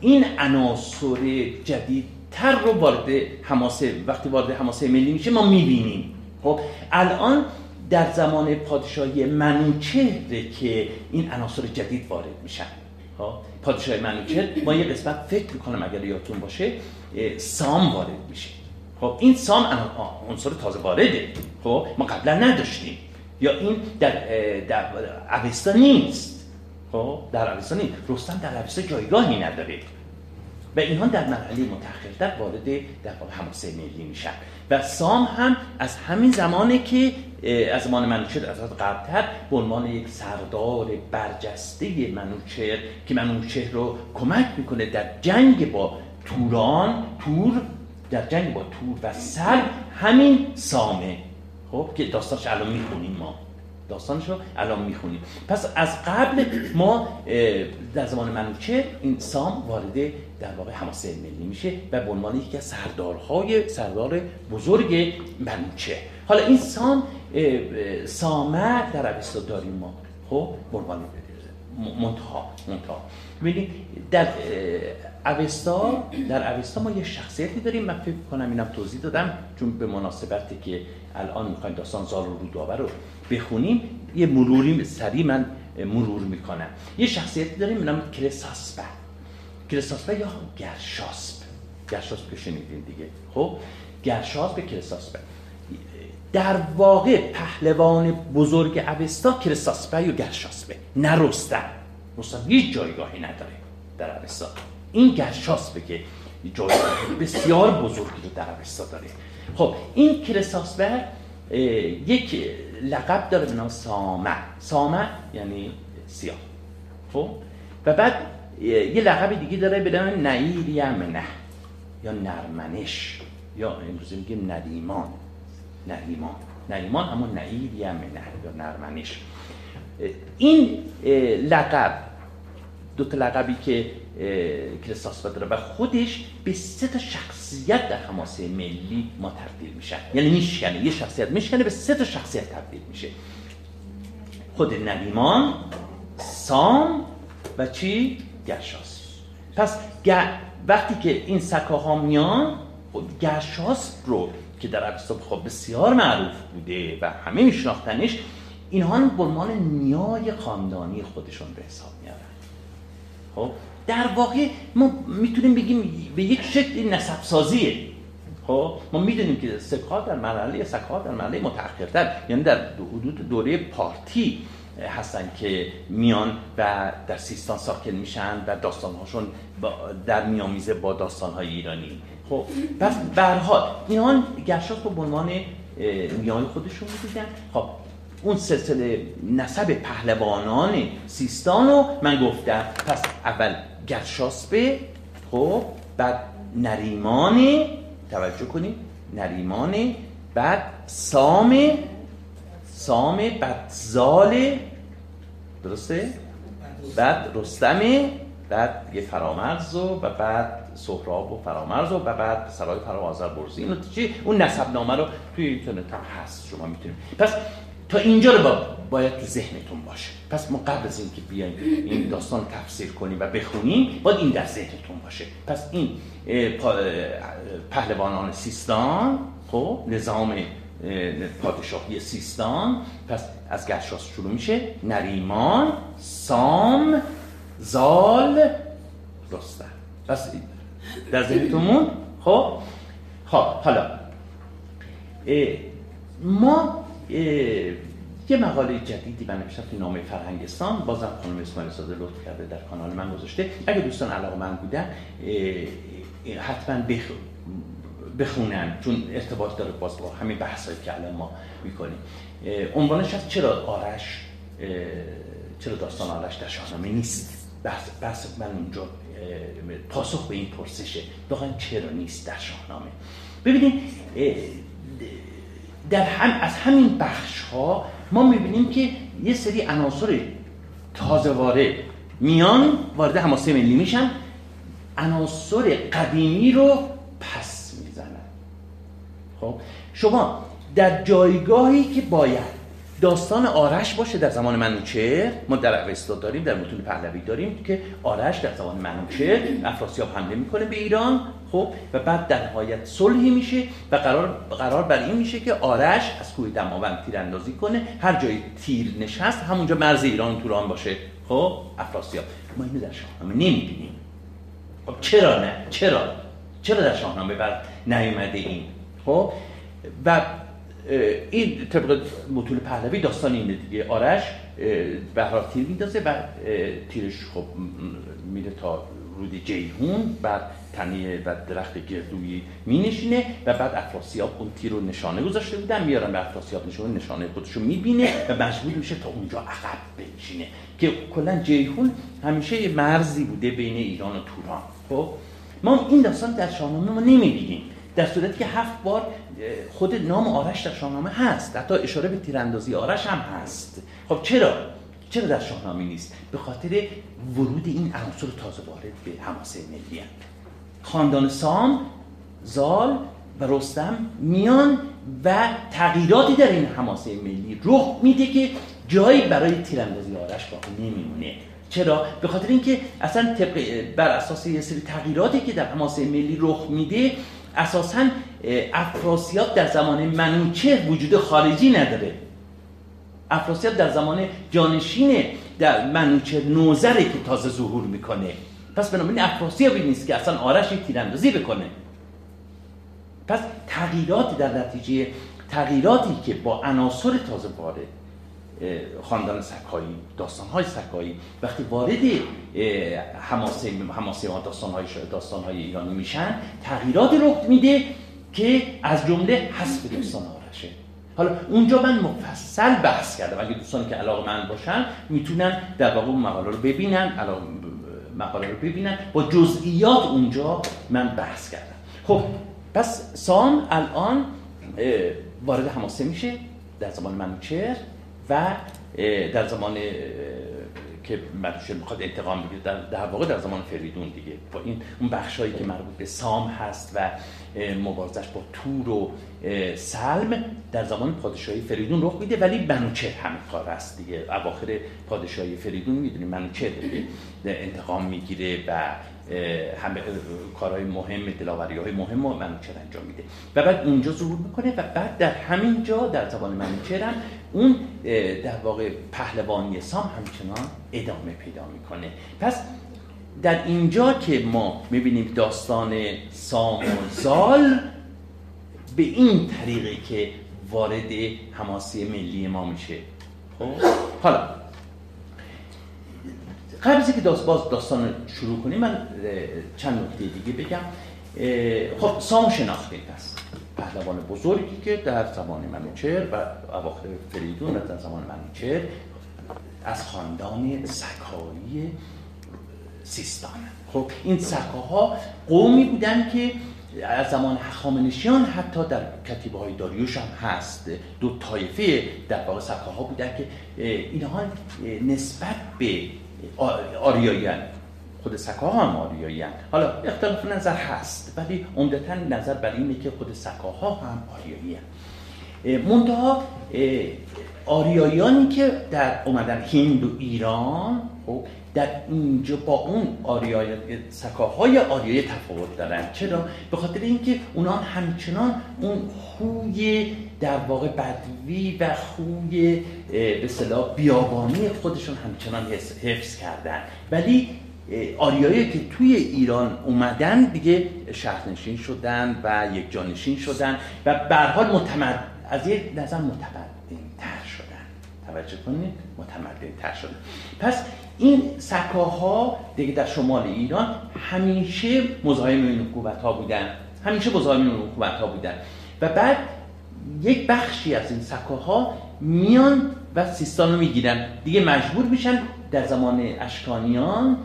این عناصر جدید تر رو وارد حماسه وقتی وارد حماسه ملی میشه ما می‌بینیم. خب الان در زمان پادشاهی منوچهره که این عناصر جدید وارد میشن. خب پادشاهی منوچهر ما یه قسمت فکر می‌کنم اگر یادتون باشه سام وارد میشه. خب این سام عنصر تازه وارده. خب ما قبلا نداشتیم. یا این در در اوستا نیست. خب در اوستا نیست. رستم در اوستا جایگاهی نداره. و اینها در مرحله متأخرتر وارد در حماسه ملی میشن. و سام هم از همین زمانه که از زمان منوچهر از قبلتر به عنوان یک سردار برجسته منوچهر که منوچهر رو کمک می‌کنه در جنگ با توران تور در جنگ با تور و سر همین سامه. خب که داستانش الان می‌خونیم ما. داستانش رو الان می‌خونیم. پس از قبل ما در زمان منوچه این سام وارد در واقع حماسه ملی میشه و به عنوان یکی از سردارهای سردار بزرگ منوچه حالا این سام سامه در اوستا داریم ما. خب به عنوان منتها منتها. ببینید در اوستا در اوستا ما یه شخصیتی داریم. من فکر کنم اینم توضیح دادم چون به مناسبتی که الان می‌خوایم داستان زال و رودابه رو بخونیم یه مروری سریع من مرور می‌کنم. یه شخصیتی داریم به نام کلساسپه یا گرشاسب گرشاسب که شنیدین دیگه. خب گرشاسب کلساسپه در واقع پهلوان بزرگ اوستا کلساسپه یا گرشاسبه نه رستم. رستم هیچ جایگاهی نداره در اوستا. این گرشاسبه که جایگاه بسیار بزرگی رو در اوستا داره. خب این کلساسپه یک لقب داره به نام سامه. سامه یعنی سیاه. خب؟ و بعد یه لقب دیگه داره به نام نعیر یمنه یا نرمنش. یا امروزی میگیم ندیمان نریمان. نریمان اما نعیر یمنه یا نرمنش. این لقب دو تا لقبی که کریستاس داره و خودش به سه تا شخصیت در حماسه ملی ما تبدیل میشن یعنی میشکنه یه شخصیت میشکنه به سه تا شخصیت تبدیل میشه. خود نریمان سام و چی؟ گرشاس پس وقتی که این سکاها میان گرشاس رو که در عربستان خب بسیار معروف بوده و همه میشناختنش اینها به عنوان نیای خاندانی خودشون به حساب میارن خب؟ در واقع ما می‌تونیم بگیم به یک شکل نسب سازیه خب؟ ما می‌دونیم که سکات در مرحله سکات در مرحله متأخرتر یعنی در حدود دوره پارتی هستن که میان و در سیستان ساکن میشن و داستانهاشون در میامیزه با داستانهای ایرانی. خب پس به حال اینها گرشاس رو به عنوان میان خودشون می‌دیدن. خب اون سلسله نسب پهلوانان سیستان رو من گفتم. پس اول گرشاسبه خب بعد نریمان توجه کنید نریمان بعد سام سام بعد زال درسته؟ بعد رستمه بعد یه فرامرز و بعد سهراب و فرامرز و بعد سرای فرامازر برزی. اینو چی؟ اون نسب نامه رو توی اینترنت هم هست شما می‌تونید. پس تا اینجا رو با باید تو ذهنتون باشه. پس ما قبل از اینکه بیایم این داستان تفسیر کنیم و بخونیم باید این در ذهنتون باشه. پس این پهلوانان سیستان خب نظام پادشاهی سیستان. پس از گرشاس شروع میشه. نریمان سام زال. رستم پس در ذهنتون خب؟ خب حالا ما یه مقاله جدیدی من نوشتم تو نامه فرهنگستان. بازم خانم اسماعیل ساده لطف کرده در کانال من گذاشته. اگه دوستان علاقه من بودن حتما بخ... بخونن چون ارتباط داره باز با همین بحثایی که الان ما می‌کنیم. عنوانش هست چرا آرش چرا داستان آرش در شاهنامه نیست؟ بحث, بحث من اونجا پاسخ به این پرسشه. واقعا چرا نیست در شاهنامه؟ ببینید در هم از همین بخش ها ما می‌بینیم که یه سری عناصر تازه وارد میان وارد حماسه ملی میشن. عناصر قدیمی رو پس خب شما در جایگاهی که باید داستان آرش باشه در زمان منوچهر ما در اوستا داریم در متون پهلوی داریم که آرش در زمان منوچهر افراسیاب حمله می‌کنه به ایران خب و بعد در نهایت صلحی میشه و قرار قرار بر این میشه که آرش از کوه دماوند تیراندازی کنه هر جای تیر نشست همونجا مرز ایران توران باشه. خب افراسیاب. ما اینو در شاهنامه نمی‌بینیم. خب چرا نه؟ چرا؟ چرا در شاهنامه بر نیومده این؟ خب و این طبق مطول پهلوی داستان اینه دیگه. آرش به تیر میدازه و تیرش خب میره تا رود جیهون بر تنه و درخت گردویی می نشینه و بعد افراسیاب اون تیر رو نشانه گذاشته بودن میارن به افراسیاب نشانه نشانه خودش رو می‌بینه و مجبور میشه تا اونجا عقب بنشینه. که کلا جیهون همیشه یه مرزی بوده بین ایران و توران. خب ما این داستان در شاهنامه ما نمی‌بینیم. در صورتی که هفت بار خود نام آرش در شاهنامه هست. حتی اشاره به تیراندازی آرش هم هست. خب چرا؟ چرا در شاهنامه نیست؟ به خاطر ورود این عناصر تازه وارد به حماسه ملی خاندان سام زال و رستم میان و تغییراتی در این حماسه ملی رخ میده که جایی برای تیراندازی آرش باقی نمیمونه. چرا؟ به خاطر اینکه اصلا طبق بر اساس یه سری تغییراتی که در حماسه ملی رخ میده اساسا افراسیاب در زمان منوچه وجود خارجی نداره. افراسیاب در زمان جانشین در منوچه نوزره که تازه ظهور می‌کنه. پس بنابراین افراسیابی نیست که اصلا آرش تیراندازی بکنه. پس تغییراتی در نتیجه تغییراتی که با عناصر تازه وارد خاندان سکایی داستان های سکایی وقتی وارد حماسه حماسه داستان های داستان های ایرانی میشن تغییراتی رخ میده که از جمله حسب داستان آرشه. حالا اونجا من مفصل بحث کردم. اگه دوستانی که علاقه من باشن می‌تونن در واقع مقاله رو ببینن علاقه مقاله رو ببینن. با جزئیات اونجا من بحث کردم. خب پس سام الان وارد حماسه میشه در زمان منوچهر. و در زمان که منوچهر می‌خواد انتقام بگیره در, در واقع در زمان فریدون دیگه. با این اون بخشایی که مربوط به سام هست و مبارزش با تور و سلم در زمان پادشاهی فریدون رخ میده. ولی منوچهر همین کار است دیگه. اواخر پادشاهی فریدون می‌دونیم منوچهر انتقام می‌گیره و همه کارهای مهم دلاوری های مهم رو منوچهر انجام میده. و بعد اونجا ظهور می‌کنه و بعد در همین جا در زبان منوچهر هم اون در واقع پهلوانی سام همچنان ادامه پیدا می‌کنه. پس در اینجا که ما می‌بینیم داستان سام و زال به این طریقه که وارد حماسی ملی ما میشه. خب؟ حالا قبل اینکه داست باز داستان شروع کنیم من چند نکته دیگه بگم. خب سامو شناختیم پس. پهلوان بزرگی که در زمان منوچهر و اواخر فریدون در زمان منوچهر از خاندان سکایی سیستان. خب این سکاها قومی بودن که از زمان هخامنشیان حتی در کتیبه های داریوش هم هست. دو طایفه در واقع سکاها بودن که اینها نسبت به آریاییان خود سکاها هم آریاییان حالا اختلاف نظر هست ولی عمدتا نظر بر اینه که خود سکاها هم آریاییان منتها آریاییانی که در اومدن هند و ایران خب در اینجا با اون آریای سکاهای آریای تفاوت دارن. چرا؟ به خاطر اینکه اونا همچنان اون خوی در واقع بدوی و خوی به صلاح بیابانی خودشون همچنان حفظ کردن. ولی آریایی که توی ایران اومدن دیگه شهرنشین شدن و یک جانشین شدن و به حال متمد از یک نظر متمدن تر شدن. توجه کنید متمدن تر شدن. پس این سکاها دیگه در شمال ایران همیشه مزاحم این حکومت ها بودن. همیشه مزاحم این حکومت ها بودن. و بعد یک بخشی از این سکاها میان و سیستان رو می‌گیرن. دیگه مجبور میشن در زمان اشکانیان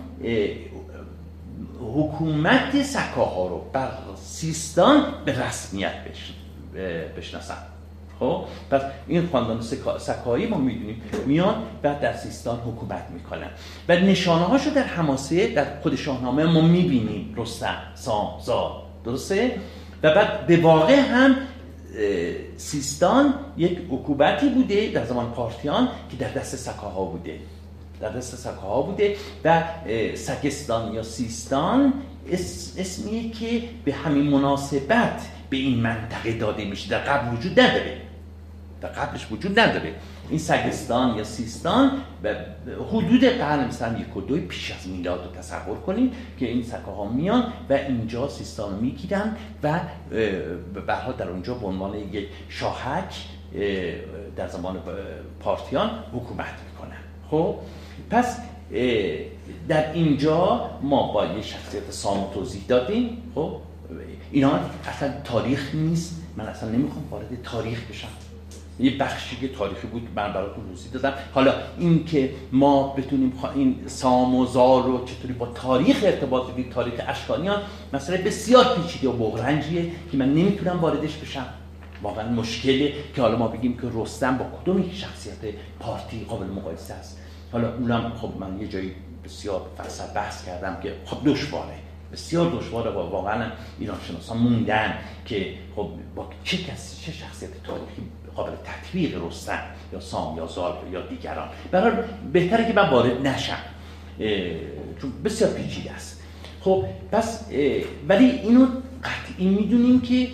حکومت سکاها رو بر سیستان به رسمیت بشناسن. خب؟ پس این خاندان سکایی ما می‌دونیم میان و در سیستان حکومت می‌کنن. و نشانه هاشو در حماسه در خود شاهنامه ما می‌بینیم. رستم سام زال درسته؟ و بعد به واقع هم سیستان یک حکومتی بوده در زمان پارتیان که در دست سکاها بوده. در دست سکاها بوده و سکستان یا سیستان اسمیه که به همین مناسبت به این منطقه داده میشه. در قبل وجود نداره. در قبلش وجود نداره. این سگستان یا سیستان به حدود قرن مثلا یک و دوی پیش از میلاد رو تصور کنید که این سکاها میان و اینجا سیستان رو می‌گیرن و برها در اونجا به عنوان یک شاهک در زمان پارتیان حکومت می‌کنن. خب؟ پس در اینجا ما با یه شخصیت سام توضیح دادیم خب؟ اینا اصلا تاریخ نیست. من اصلا نمی‌خوام وارد تاریخ بشم. یه بخشی که تاریخی بود من براتون روزی دادم. حالا این که ما بتونیم این سام و زار رو چطوری با تاریخ ارتباط بدیم تاریخ اشکانیان مثلا بسیار پیچیده و بغرنجیه که من نمی‌تونم واردش بشم. واقعا مشکله که حالا ما بگیم که رستم با کدوم شخصیت پارتی قابل مقایسه است. حالا اونم خب من یه جایی بسیار فلسفه بحث کردم که خب دشواره. بسیار دشواره و واقعا ایران شناسان موندن که خب با چه کسی چه شخصیت تاریخی قابل تطبیق رستم یا سام یا زال یا دیگران. برای بهتره که من وارد نشم. چون بسیار پیچیده است. خب پس ولی اینو قطعی می‌دونیم که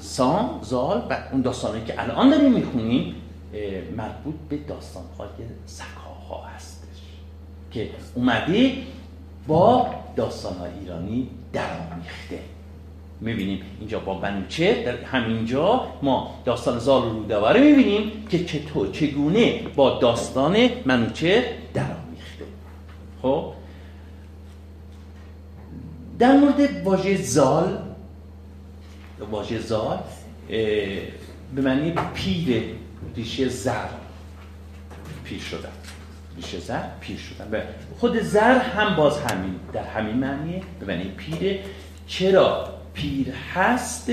سام زال و اون داستانی که الان داریم می‌خونیم مربوط به داستانهای هستش. که اومده با داستانهای ایرانی درآمیخته می‌بینیم اینجا با بنوچه در همینجا ما داستان زال و رودواره می‌بینیم که چطور چگونه با داستان منوچه درآمیخته خب؟ در مورد واژه زال واژه زال به معنی پیر ریشه زر پیر شدن ریشه زر پیر شدن. و خود زر هم باز همین در همین معنیه. به معنی پیره چرا پیر هست؟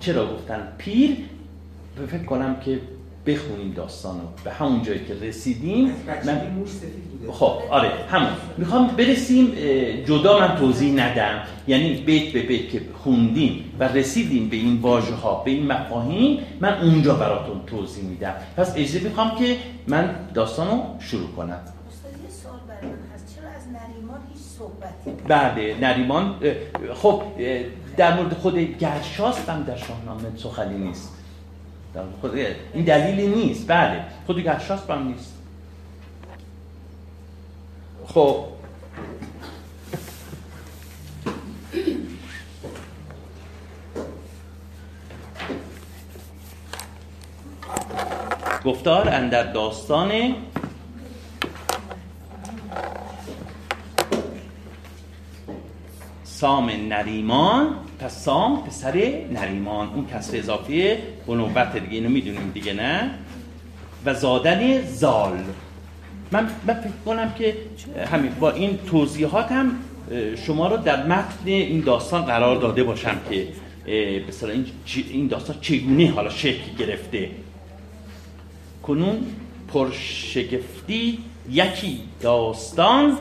چرا گفتن پیر؟ فکر کنم که بخونیم داستانو. به همون جایی که رسیدیم من خب آره همون. می‌خوام برسیم جدا من توضیح ندم. یعنی بیت به بیت که خوندیم و رسیدیم به این واژه ها به این مفاهیم من اونجا براتون توضیح میدم. پس اجازه می‌خوام که من داستانو شروع کنم. بله نریمان خب در مورد خود گرشاست هم در شاهنامه سخنی نیست. خود این دلیلی نیست. بله خود گرشاست هم نیست. خب. گفتار اندر داستان سام نریمان پس سام پسر نریمان. اون کسر اضافی بنوبت دیگه اینو می‌دونیم دیگه نه؟ و زادن زال. من, من فکر کنم که همین با این توضیحات هم شما رو در متن این داستان قرار داده باشم که این, این داستان چگونه حالا شکل گرفته. کنون پرشگفتی یکی داستان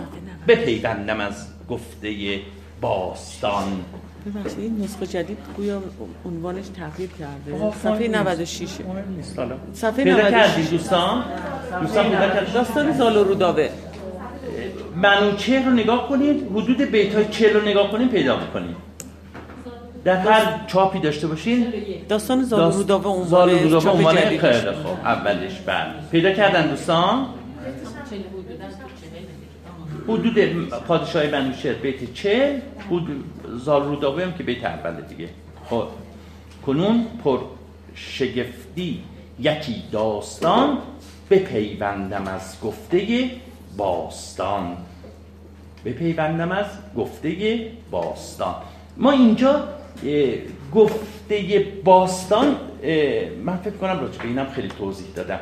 بپیوندم از گفته باستان. ببخشید این نسخه جدید گویا عنوانش تغییر کرده. صفحه 96 صفحه 96 دوستان؟ دوستان داستان زال و رودابه منوچه رو نگاه کنید حدود بیت های چه رو نگاه کنید پیدا بکنید در هر چاپی داشته باشین. داستان زال و رودابه عنوان خیلی خوب. اولش بله. پیدا کردن دوستان؟ حدود پادشاه منوچهر بیت چه حدود زال هم که بیت اوله دیگه. خب کنون پر شگفتی یکی داستان بپیوندم از گفته باستان. بپیوندم از گفته باستان. ما اینجا گفته باستان من فکر کنم راجع به اینم خیلی توضیح دادم.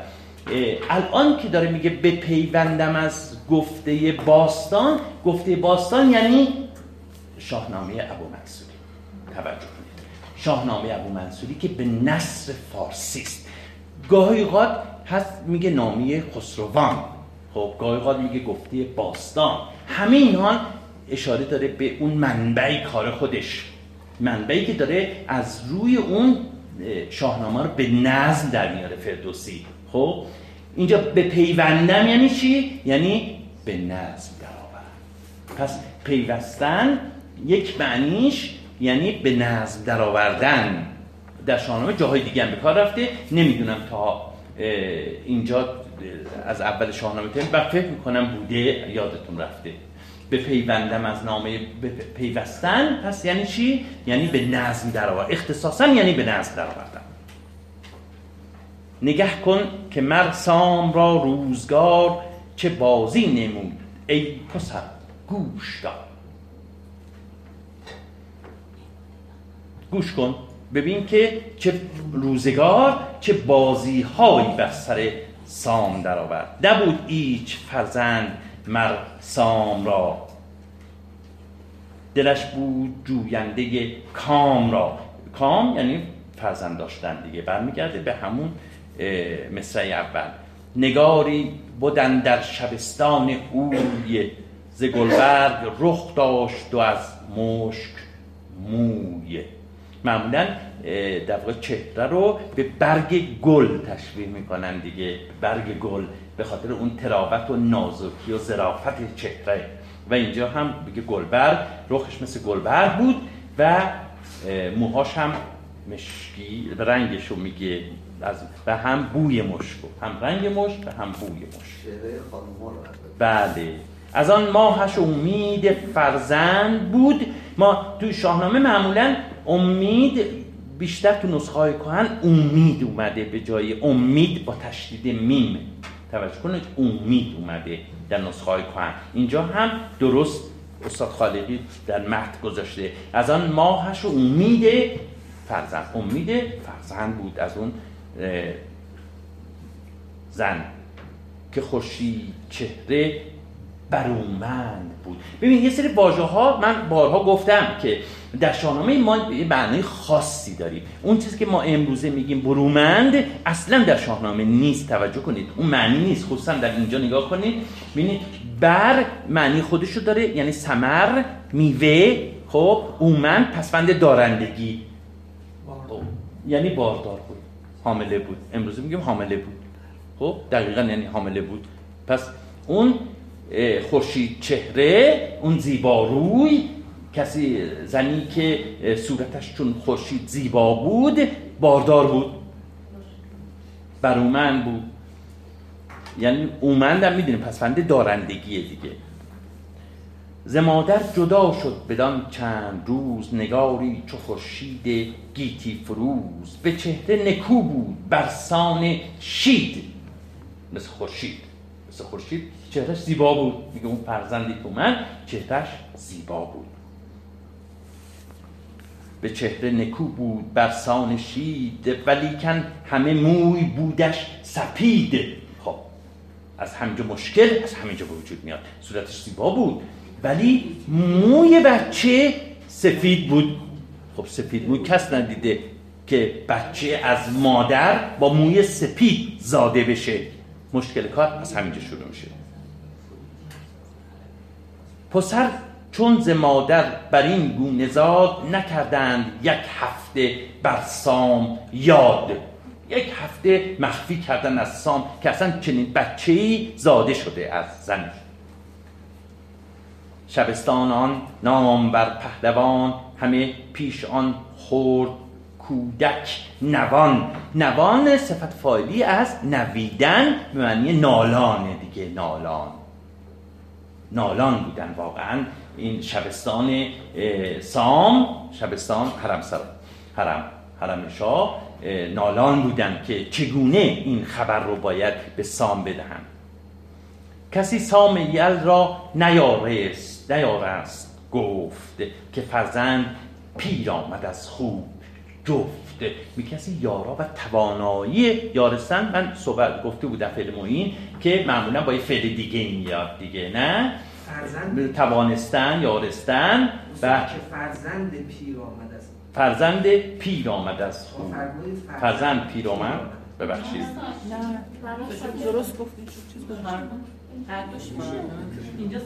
الان که داره میگه به پیوندم از گفته باستان گفته باستان یعنی شاهنامه ابو منصوری. توجه کنید. شاهنامه ابو منصوری که به نصر فارسی است. گاهی اوقات هست میگه نامی خسروان. خب گاهی اوقات میگه گفته باستان. همه اینها اشاره داره به اون منبع کار خودش. منبعی که داره از روی اون شاهنامه رو به نظم در میاره فردوسی. خب؟ اینجا به پیوندم یعنی چی؟ یعنی به نظم درآورم. پس پیوستن یک معنیش یعنی به نظم درآوردن. در شاهنامه جاهای دیگه هم به کار رفته. نمی‌دونم تا اینجا از اول شاهنامه تیم و فکر می‌کنم بوده یادتون رفته. به پیوندم از نامه پیوستن پس یعنی چی؟ یعنی به نظم درآورد. اختصاصا یعنی به نظم درآوردن نگه کن که مر سام را روزگار چه بازی نمود ای پسر گوش دار گوش کن ببین که چه روزگار چه بازی هایی بر سر سام درآورد. نبود ایچ فرزند مر سام را. دلش بود جوینده کام را. کام یعنی فرزند داشتن دیگه. برمیگرده به همون مصرع اول. نگاری بودن در شبستان اوی ز گلبرگ رخ داشت و از مشک موی. معمولا در واقع چهره رو به برگ گل تشبیه می‌کنن دیگه. برگ گل به خاطر اون تراوت و نازکی و ظرافت چهره. و اینجا هم بگه گلبرگ رخش مثل گلبرگ بود و موهاش هم مشکی رنگش رو میگه از و هم بوی مشک هم رنگ مشک و هم بوی مشک. بله. از آن ماهش امید فرزند بود. ما توی شاهنامه معمولا امید بیشتر تو نسخه های کهن امید اومده به جای امید با تشدید میم. توجه کنید امید اومده در نسخه های کهن. اینجا هم درست استاد خالقی در مهد گذاشته. از آن ماهش امید فرزند. امید فرزند بود. از اون زن که خوشی چهره برومند بود. ببین یه سری واژه ها من بارها گفتم که در شاهنامه ما یه معنی خاصی داریم. اون چیزی که ما امروزه میگیم برومند اصلا در شاهنامه نیست. توجه کنید. اون معنی نیست. خصوصا در اینجا نگاه کنید. ببینید بر معنی خودشو داره یعنی سمر میوه خب اومن پسفند دارندگی. یعنی باردار بود. حامله بود. امروزه میگیم حامله بود. خب دقیقا یعنی حامله بود. پس اون خوشی چهره اون زیباروی کسی زنی که صورتش چون خورشید زیبا بود باردار بود. برومند بود. یعنی اومند هم می‌دونیم پس فنده دارندگیه دیگه. زمادر جدا شد بدان چند روز نگاری چو خورشید گیتی فروز به چهره نکو بود برسان شید. مثل خورشید مثل خورشید چهرش زیبا بود. میگه اون فرزندی که من چهرش زیبا بود. به چهره نکو بود برسان شید ولیکن همه موی بودش سپید. خب از همینجا مشکل از همینجا به وجود میاد. صورتش زیبا بود. ولی موی بچه سفید بود. خب سفید موی کس ندیده که بچه از مادر با موی سپید زاده بشه. مشکل کار از همینجا شروع میشه. پسر چون ز مادر بر این گونه زاد نکردند یک هفته بر سام یاد. یک هفته مخفی کردن از سام که اصلا چنین بچه ای زاده شده از زنش. شبستان آن نام بر پهلوان همه پیش آن خورد کودک نوان. نوان صفت فایلی از نویدن به معنی نالانه دیگه نالان. نالان بودن واقعا. این شبستان سام شبستان حرم سر حرم حرم شاه نالان بودن که چگونه این خبر رو باید به سام بدهن کسی سام یل را نیارست. نیارست گفت که فرزند پیر آمد از خوب جفت می کسی یارا و توانایی یارستن من صحبت گفته بودم فعل موین که معمولا با یه فعل دیگه میاد دیگه نه؟ فرزند؟ توانستن یارستن و که فرزند پیر آمد از فرزند پیر آمد از خوب. فرزند پیر آمد. ببخشید. نه درست گفتید چیز هر دوش میشه. اینجا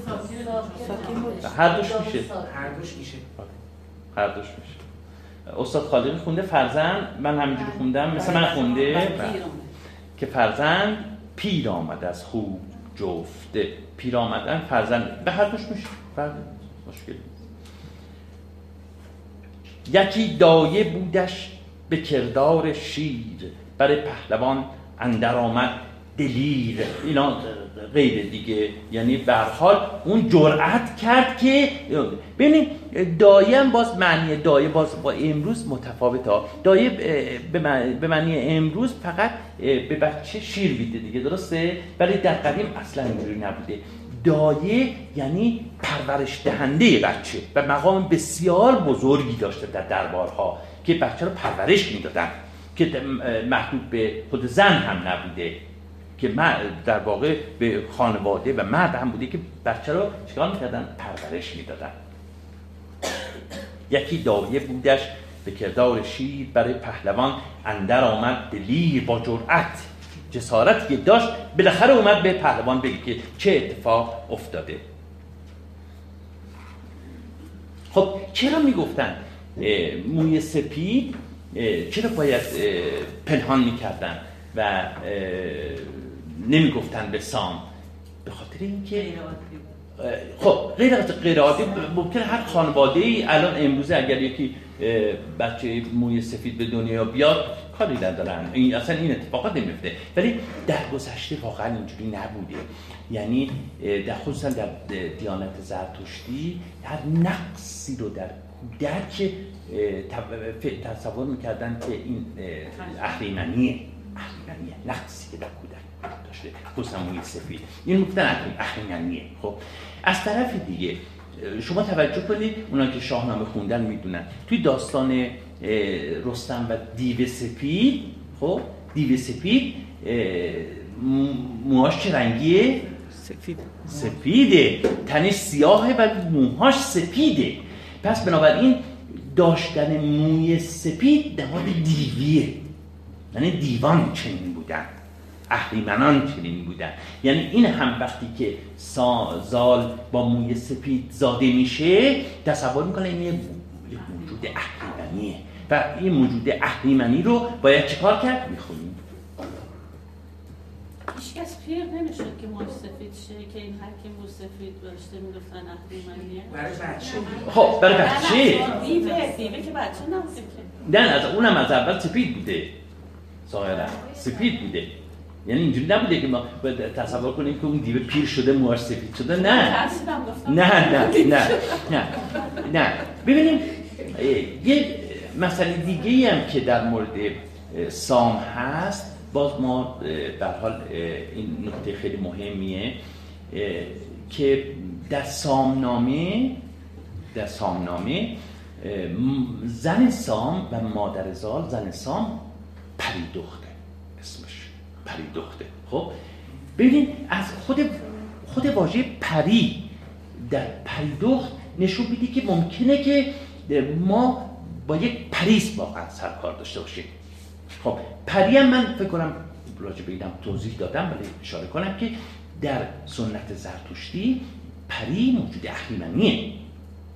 هر دوش میشه. هر دوش میشه. هر دوش میشه. استاد خالقی خونده فرزند من همینجوری خوندم. مثل من خونده. که فرزند پیر آمد از خوب جفته. پیر آمدن فرزند به هر دوش میشه. فرزند مشکل یکی دایه بودش به کردار شیر. برای پهلوان اندر آمد دلیر. اینا غیر دیگه. یعنی به حال اون جرأت کرد که ببینید دایه باز معنی دایه باز با امروز متفاوت ها دایه به معنی امروز فقط به بچه شیر میده دیگه درسته؟ ولی در قدیم اصلا اینجوری نبوده. دایه یعنی پرورش دهنده بچه و مقام بسیار بزرگی داشته در دربارها که بچه رو پرورش می‌دادن که محدود به خود زن هم نبوده. که در واقع به خانواده و مرد هم بوده که بچه رو چکار می‌کردن؟ پرورش می‌دادن. یکی دایه بودش به کردار شیر برای پهلوان اندر آمد دلیر با جرأت جسارتی که داشت بالاخره اومد به پهلوان بگه که چه اتفاق افتاده. خب چرا می‌گفتن؟ موی سپید چرا باید پنهان می‌کردن؟ و نمی‌گفتن به سام. به خاطر اینکه خب غیر غیر عادی ممکن هر خانواده ای الان امروزه اگر یکی بچه موی سفید به دنیا بیاد کاری ندارن. این اصلا این اتفاقات نمیفته ولی در گذشته واقعا اینجوری نبوده. یعنی در خصوصا در دیانت زرتشتی هر نقصی رو در کودک تصور می‌کردن که این اهریمنیه. اهریمنیه. نقصی که در کودک. داشته. خصوصا موی سفید. این مفتن اهریمنیه خب از طرف دیگه شما توجه کنید اونا که شاهنامه خوندن می‌دونن. توی داستان رستم و دیو سپید خب دیو سپید موهاش چه رنگیه؟ سفید. سفیده. تنش سیاهه و موهاش سفیده پس بنابراین داشتن موی سپید نماد دیویه. یعنی دیوان چنین بودن. اهریمنان چنین بودن. یعنی این هم وقتی که زال با موی سپید زاده میشه تصور می‌کنه این یه موجود اهریمنیه. و این موجود اهریمنی رو باید چکار کرد؟ می‌خونیم. هیچکس پیر نمی‌شد که موش سفید شه که این حکیم مو سفید داشته می‌گفتن اهریمنیه. برای بچه. خب برای بچه. دیوه دیوه که بچه نبوده که. نه از اونم از اول سفید بوده. ظاهرا سفید بوده. یعنی اینجوری نبوده که ما تصور کنیم که اون دیوه پیر شده موهاش سفید شده. نه. نه نه نه نه نه. ببینیم یه مسئله دیگه هم که در مورد سام هست. باز ما در حال این نکته خیلی مهمیه که در سامنامه در سامنامه زن سام و مادر زال زن سام پری اسمش پری دخته خب؟ ببینید از خود خود واژه پری در پری دخت نشون میده که ممکنه که ما با یک پریس واقعا سرکار داشته باشیم. خب پری هم من فکر کنم راجع به اینم توضیح دادم ولی اشاره کنم که در سنت زرتشتی پری موجود اهریمنیه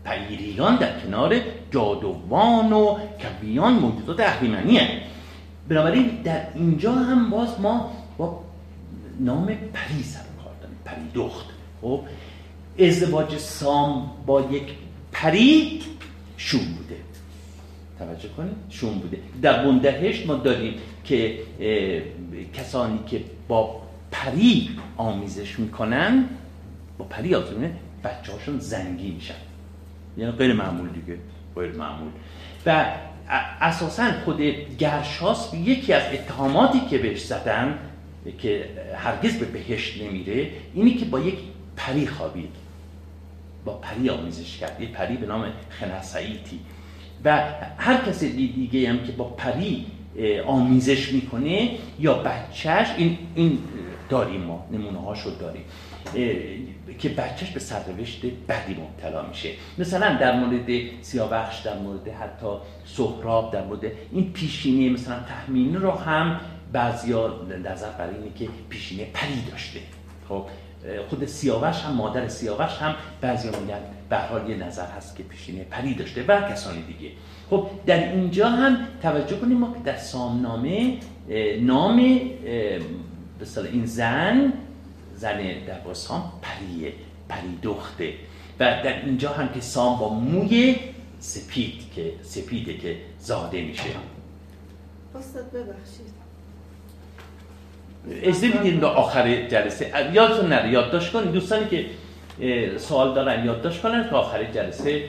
پیریان در کنار جادوان و کبیان موجودات اهریمنیه بنابراین در اینجا هم باز ما با نام پری سر کار داریم پری دخت. خب ازدواج سام با یک پری شوم بوده. توجه کنید شوم بوده. در بندهشت ما داریم که کسانی که با پری آمیزش می‌کنن با پری آمیزش بچه هاشون زنگی میشن. یعنی غیر معمول دیگه غیر معمول. و اساسا خود گرشاس یکی از اتهاماتی که بهش زدن که هرگز به بهشت نمیره اینی که با یک پری خوابید. با پری آمیزش کرد. یه پری به نام خنسعیتی و هر کس دیگه هم که با پری آمیزش می‌کنه یا بچهش این, این داریم ما نمونه هاشو داریم. که بچهش به سرنوشت بدی مبتلا میشه. مثلا در مورد سیاوخش در مورد حتی سهراب در مورد این پیشینه مثلا تحمینه رو هم بعضیا نظر بر اینه که پیشینه پری داشته. خب خود سیاوش هم مادر سیاوش هم بعضی میگن به حال یه نظر هست که پیشینه پری داشته و کسانی دیگه. خب در اینجا هم توجه کنیم ما که در سامنامه نام به این زن زن در سام پریه پری دخته. و در اینجا هم که سام با موی سپید که سپیده که زاده میشه. استاد ببخشید. اجازه میدین به آخر جلسه. یادتون نره یادداشت کنید. دوستانی که سوال دارن یادداشت کنن تا آخر جلسه.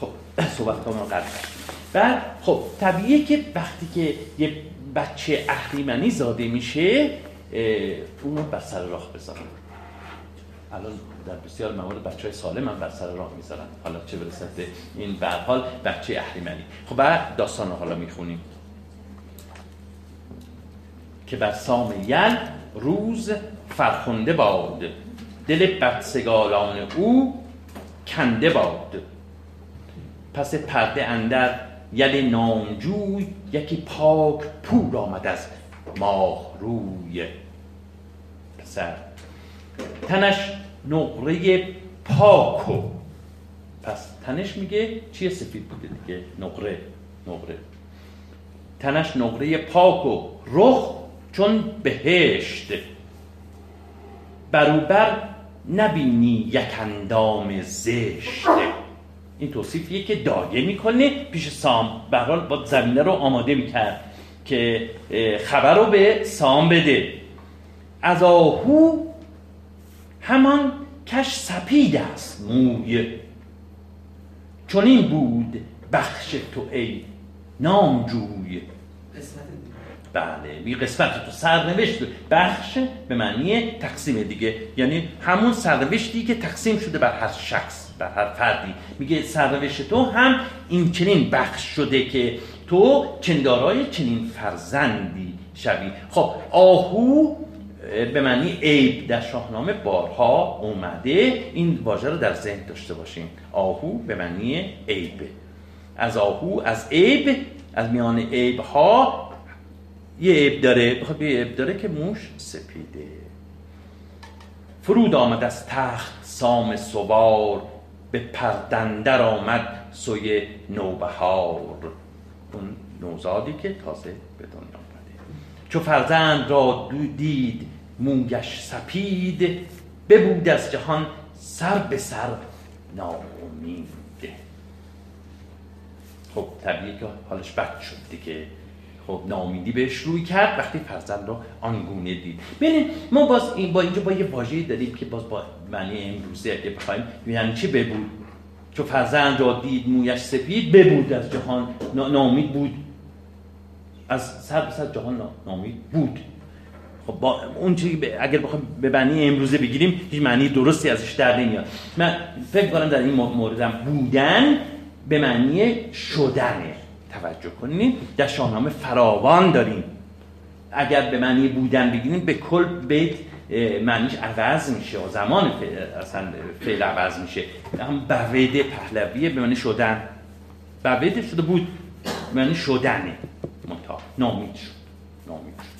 خب صحبت کنم قرار بعد خب طبیعیه که وقتی که یه بچه اهریمنی زاده میشه اون رو بر سر راه بذارن الان در بسیار موارد بچه های سالم هم بر سر راه می‌ذارن. حالا چه برسد این به حال بچه اهریمنی. خب بعد داستان رو حالا می‌خونیم. که بر سام یل روز فرخنده باد. دل بدسگالان او کنده باد. پس پرده اندر یل نامجوی یکی پاک پور آمد از ماه روی پسر تنش نقره پاکو پس تنش میگه چیه سفید بوده دیگه؟ نقره نقره. تنش نقره پاکو رخ چون بهشت بروبر نبینی یک اندام زشت این توصیفیه که دایه می‌کنه پیش سام. برحال با زمینه رو آماده می‌کرد. که خبر رو به سام بده. از آهو همان کش سپید است موی. چون این بود بخش تو ای نامجوی. بله بی قسمت تو. سرنوشت بخش به معنی تقسیم دیگه. یعنی همون سرنوشتی که تقسیم شده بر هر شخص بر هر فردی. میگه سرنوشت تو هم این چنین بخش شده که تو چندارای چنین فرزندی شوی. خب آهو به معنی عیب در شاهنامه بارها اومده. این واژه رو در ذهن داشته باشیم آهو به معنی عیب. از آهو از عیب از میان عیب ها یه عیب داره. بخواد یه عیب داره که موش سپیده. فرود آمد از تخت سام سوار. به پردندر آمد سوی نوبهار. اون نوزادی که تازه به دنیا آمده چو فرزند را دید موگش سپید ببود از جهان سر به سر ناامید. خب طبیعی که حالش بد شد دیگه. خب ناامیدی بهش روی کرد وقتی فرزند رو آنگونه دید. ببینید ما باز این با اینجا با یه واژه‌ای داریم که باز با معنی امروزی اگه بخوایم یعنی چی ببود چو فرزند را دید مویش سپید ببود از جهان نامید بود. از سر سر جهان نامید بود. خب با اون چیزی اگر بخوایم به معنی امروزه بگیریم هیچ معنی درستی ازش در نمیاد. من فکر کنم در این موردم بودن به معنی شدنه توجه کنید در شاهنامه فراوان داریم. اگر به معنی بودن بگیریم به کل بیت معنیش عوض میشه و زمان اصلا فعل عوض میشه. هم بوید پهلویه به معنی شدن. بوید شده بود به معنی شدنه. منتها نامید شد. نامید شد.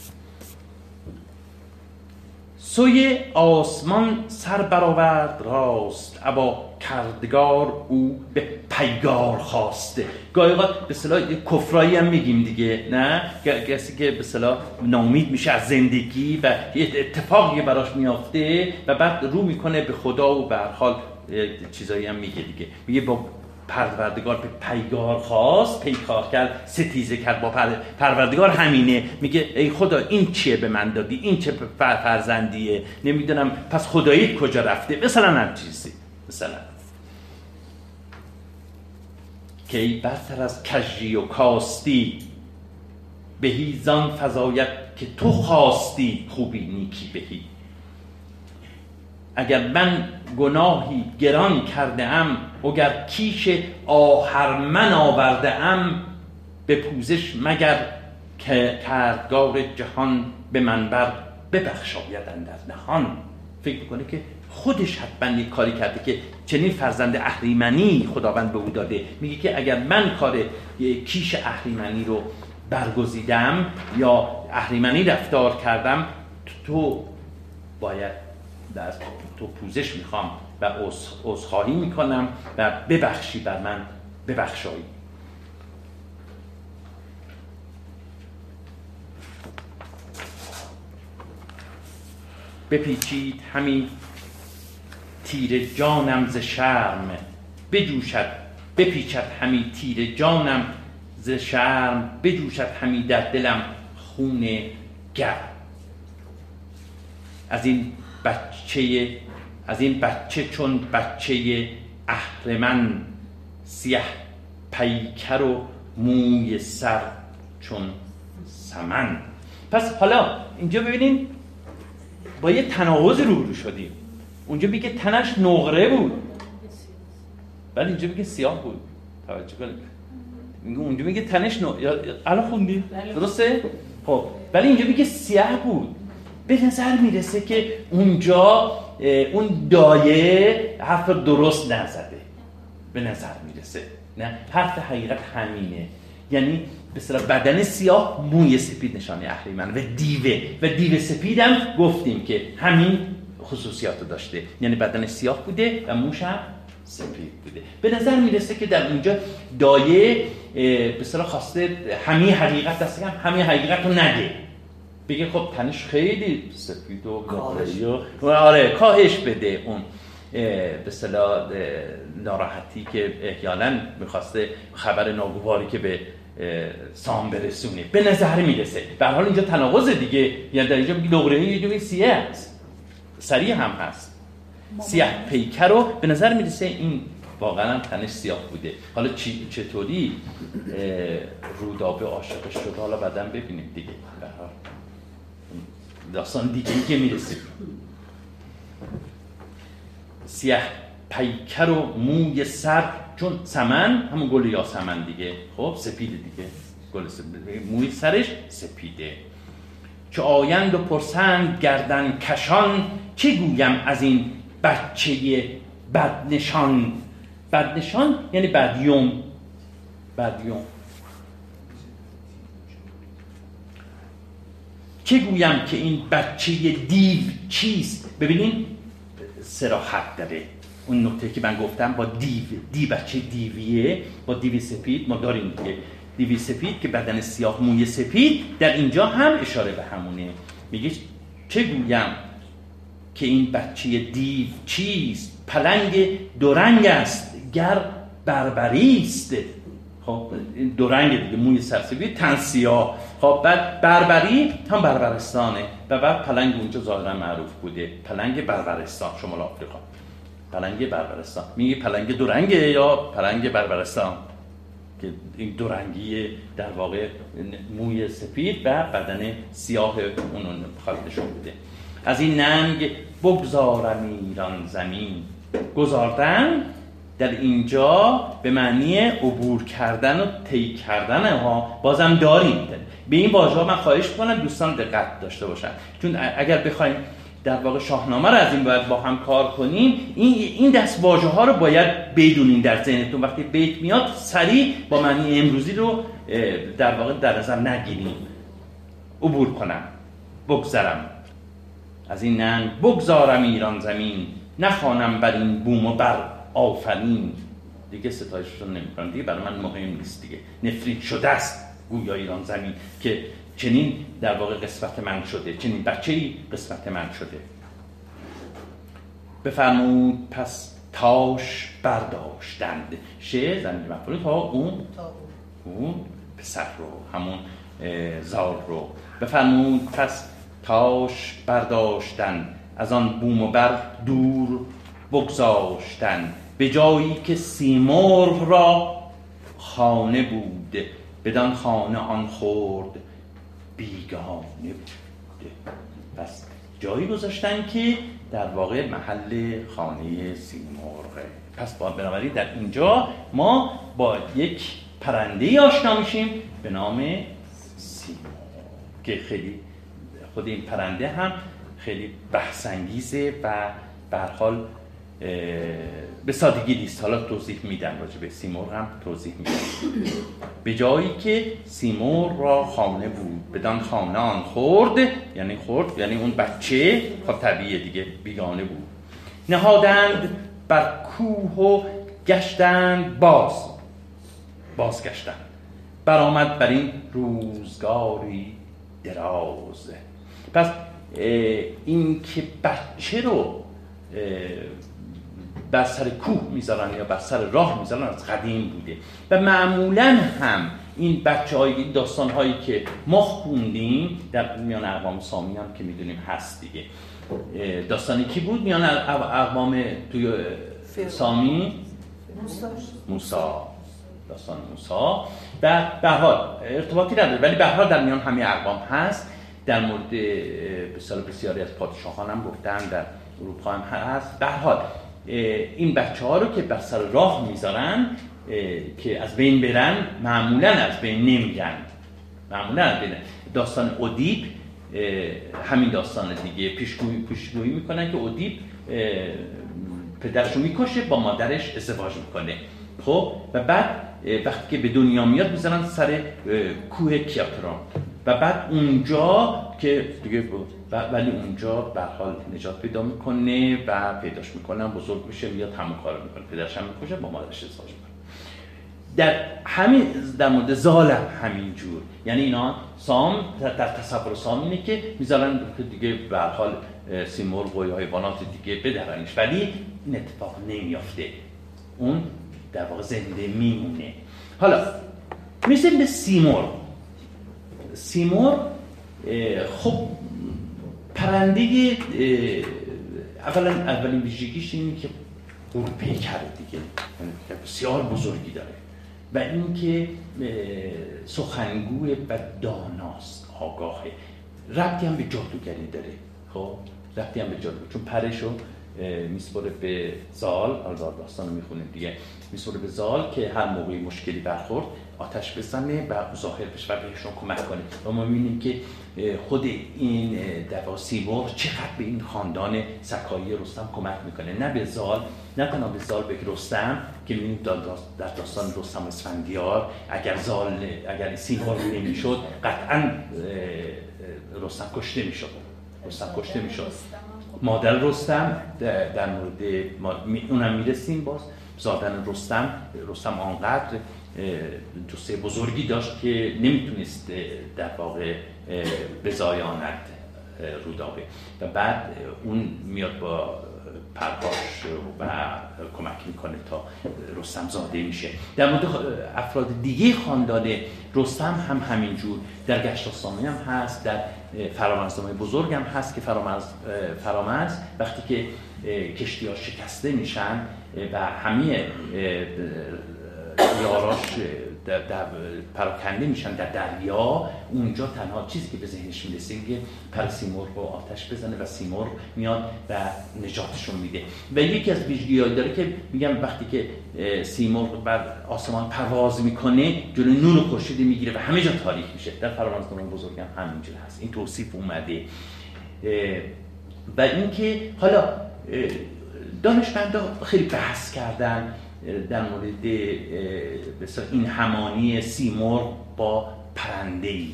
سوی آسمان سر برآورد راست ابا کردگار او به پیگار خواسته. گاهی به اصطلاح کفرایی هم میگیم دیگه نه؟ کسی که به اصطلاح نامید میشه از زندگی و اتفاقی براش میافته و بعد رو می‌کنه به خدا و به حال چیزایی هم میگه دیگه. میگه با پروردگار به پیگار خواست پیکار کرد ستیزه کرد با پروردگار همینه. میگه ای خدا این چیه به من دادی؟ این چه فرزندیه؟ نمی‌دونم. پس خدایی کجا رفته؟ مثلا هم چیزی. مثلا. که ای برتر از کجی و کاستی بهی زان فضایت که تو خواستی خوبی نیکی بهی. اگر من گناهی گران کرده ام اگر کیش آهرمن آورده ام به پوزش مگر که کردگار جهان به منبر ببخشاید در نهان. فکر کنه که خودش حتما یک کاری کرده که چنین فرزند اهریمنی خداوند به او داده. میگه که اگر من کار کیش اهریمنی رو برگزیدم یا اهریمنی رفتار کردم تو باید در تو پوزش می‌خوام و عذرخواهی می‌کنم و ببخشی بر من ببخشایی. بپیچید همین تیر جانم ز شرم بجوشد بپیچد همین تیر جانم ز شرم بجوشد همین در دلم خون گرم. از این بچه از این بچه چون بچه اهرمن سیه پیکر و موی سر چون سمن. پس حالا اینجا ببینین با یه تناقض روبرو شدیم. اونجا میگه تنش نقره بود. ولی اینجا میگه سیاه بود. توجه کنید. میگه اونجا میگه تنش نقره. الان خوندی؟ بله. درسته؟ خب ولی اینجا میگه سیاه بود. به نظر می‌رسه که اونجا اون دایه حرف درست نزده. به نظر می‌رسه. نه حرف حقیقت همینه. یعنی به بدن سیاه موی سپید نشانه اهریمن و دیوه و دیو سپیدم گفتیم که همین خصوصیات داشته. یعنی بدن سیاه بوده و موش هم سپید بوده. به نظر می‌رسه که در اونجا دایه به خواسته همین حقیقت دست همین حقیقت رو نده. بگه خب تنش خیلی سفید و و آره کاهش بده اون به اصطلاح ناراحتی که احیانا می‌خواسته خبر ناگواری که به سام برسونه. به نظر می‌رسه. به حال اینجا تناقض دیگه. یعنی در اینجا نقره یه جوری سیه است. سریع هم هست. سیاه پیکر رو به نظر می‌رسه این واقعا تنش سیاه بوده. حالا چی چطوری رودابه عاشقش شد حالا بعدا ببینیم دیگه. داستان دیگه که می‌رسیم. سیاه پیکر و موی سر چون سمن همون گل یاسمن دیگه. خب سپیده دیگه. گل سپیده. موی سرش سپیده. چه آیند و پرسند گردن کشان چه گویم از این بچه بدنشان؟ بدنشان یعنی بدیوم. بدیوم. چه گویم که این بچه دیو چیست؟ ببینین سراحت داره. اون نکته که من گفتم با دیو دی بچه دیویه با دیوی سپید ما داریم دیگه. دیوی سپید که بدن سیاه موی سپید در اینجا هم اشاره به همونه. میگه چه گویم که این بچه دیو چیست؟ پلنگ دورنگ است گر بربری است. خب دورنگ دیگه موی سر سپید تن سیاه. خب بعد بربری هم بربرستانه و بعد پلنگ اونجا ظاهرا معروف بوده. پلنگ بربرستان شمال آفریقا. پلنگ بربرستان. میگه پلنگ دورنگه یا پلنگ بربرستان؟ که این دورنگی در واقع موی سفید و بدن سیاه اون خالدشون بوده از این ننگ بگذارم ایران زمین. گذاردن در اینجا به معنی عبور کردن و طی کردن ها بازم داریم. به این واژه من خواهش کنم دوستان دقت داشته باشن. چون اگر بخوایم در واقع شاهنامه رو از این باید با هم کار کنیم این این دست واژه ها رو باید بدونین در ذهنتون. وقتی بیت میاد سریع با معنی امروزی رو در واقع در نظر نگیریم. عبور کنم. بگذرم. از این ننگ بگذارم ایران زمین. نخوانم بر این بوم و بر آفرین. دیگه ستایششون نمی‌کنم دیگه برای من مهم نیست دیگه. نفرین شده است گویا ایران زمین که چنین در واقع قسمت من شده. چنین بچه ای قسمت من شده. بفرمود پس تاش برداشتند. شه زمین مفعول تا اون؟ اون. پسر رو همون زار رو. بفرمود پس تاش برداشتن از آن بوم و بر دور بگذاشتن. به جایی که سیمرغ را خانه بود. بدان خانه آن خورد بیگانه بوده پس جایی گذاشتن که در واقع محل خانه سیمرغه پس با بنابراین در اینجا ما با یک پرنده آشنا میشیم به نام سیمرغ که خیلی خود این پرنده هم خیلی بحثانگیزه و به حال به سادگی نیست. حالا توضیح میدم راجع به سیمور هم توضیح میدم. به جایی که سیمور را خانه بود بدان خانه آن خورد یعنی خورد یعنی اون بچه خب طبیعه دیگه بیگانه بود. نهادند بر کوه و گشتند باز. باز گشتند. برآمد بر این روزگاری دراز. پس این که بچه رو بر سر کوه می‌ذارن یا بر سر راه می‌ذارن از قدیم بوده. و معمولا هم این بچه های این داستان هایی که ما خوندیم در میان اقوام سامی هم که می‌دونیم هست دیگه. داستانی کی بود میان اقوام توی سامی؟ موسا داستان موسا و به حال ارتباطی نداره ولی به حال در میان همه اقوام هست. در مورد بسیار بسیاری از پادشاهان هم گفتن در اروپا هم هست. به حال این بچه ها رو که بر سر راه می‌ذارن که از بین برن معمولا از بین نمیرن. معمولا از بین. داستان اودیپ همین داستان دیگه پیشگویی پیشگویی می‌کنن که اودیپ پدرش رو می‌کشه با مادرش ازدواج می‌کنه. خب و بعد وقتی که به دنیا میاد می‌زنن سر کوه کیاپرون و بعد اونجا که دیگه ولی اونجا به حال نجات پیدا می‌کنه و پیداش می‌کنن بزرگ میشه میاد همون کارو می‌کنه. پدرش هم می‌کشه با مادرش ازدواج می‌کنه. در همین در مورد همین جور یعنی اینا سام در تصور سام اینه که می‌ذارن دیگه به حال سیمرغ و حیوانات دیگه بدرنش ولی این اتفاق نمیافته. اون در واقع زنده میمونه. حالا می‌رسیم به سیمرغ. سیمرغ خب پرنده اولا اولین ویژگیش اینه که اروپی کرده دیگه. یعنی بسیار بزرگی داره. و اینکه سخنگوی و داناست آگاهه. ربطی هم به جادوگری داره. خب ربطی هم به جادو. چون پرشو میسپره به زال حالا داستان می‌خونه دیگه. میسپره به زال که هر موقعی مشکلی برخورد آتش بزنه و ظاهر بشه و بهشون کمک کنه. و ما می‌بینیم که خود این دوا سیمور چقدر به این خاندان سکایی رستم کمک می‌کنه. نه به زال نه تنها به زال به رستم که می‌بینیم در داستان رستم اسفندیار اگر زال اگر سیمور نمی‌شد قطعا رستم کشته می‌شد. رستم کشته می‌شد. مادر رستم. در مورد اونم می‌رسیم باز. زادن رستم رستم آنقدر جسه بزرگی داشت که نمی‌تونست در واقع بزایاند رودابه و بعد اون میاد با پرهاش و کمک می‌کنه تا رستم زاده میشه. در مورد افراد دیگه خاندان رستم هم همینجور در گشتاستانه هم هست در فرامرزنامه بزرگ هم هست که فرامرز, فرامرز وقتی که کشتی ها شکسته میشن و همه یاراش در, در پراکنده میشن در دریا اونجا تنها چیزی که به ذهنش می‌رسه که پر سیمرغ رو آتش بزنه و سیمرغ میاد و نجاتشون میده. و یکی از ویژگی داره که میگم وقتی که سیمرغ بر آسمان پرواز می‌کنه جلو نور خورشید می‌گیره و همه جا تاریک میشه. در فرامرزنامه بزرگ هم همینجور هست. این توصیف اومده. و اینکه حالا دانشمندا خیلی بحث کردن در مورد این همانی سیمرغ با پرنده ای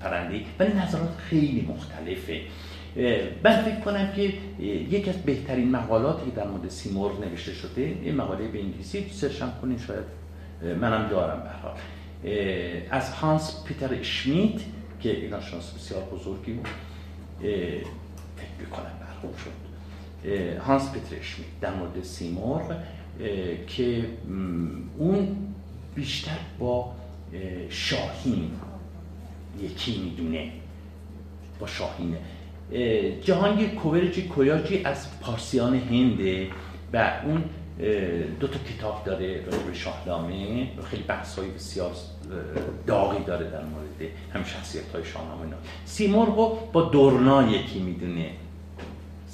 پرنده ولی نظرات خیلی مختلفه. من فکر کنم که یکی از بهترین مقالاتی در مورد سیمرغ نوشته شده این مقاله به انگلیسی سرشم کنین شاید منم دارم به از هانس پیتر اشمیت که این ناشناس بسیار بزرگی بود. فکر بکنم برخور شد. هانس پیتر در مورد سیمرغ که اون بیشتر با شاهین یکی می‌دونه. با شاهینه. جهانگیر کوورجی کویاجی از پارسیان هنده و اون دو تا کتاب داره به شاهنامه. خیلی بحث های بسیار داغی داره در مورد هم شخصیت های شاهنامه. سیمرغ با دورنا یکی می‌دونه.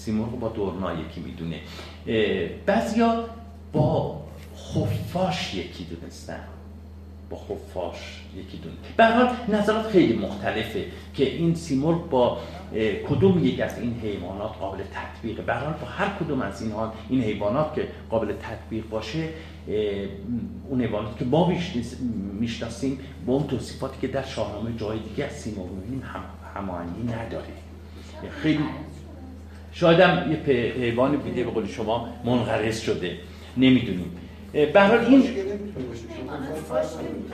سیمرغ با دورنا یکی می‌دونه. بعضیا با خفاش یکی دونستن. با خفاش یکی دونه. به حال نظرات خیلی مختلفه که این سیمرغ با کدوم یک از این حیوانات قابل تطبیقه. به حال با هر کدوم از این این حیوانات که قابل تطبیق باشه اون حیوانات که ما می‌شناسیم با اون توصیفاتی که در شاهنامه جای دیگه از سیمرغ می‌بینیم هم هماهنگی نداره. خیلی شاید هم یه حیوان بیده به قول شما منقرض شده. نمی‌دونیم. به این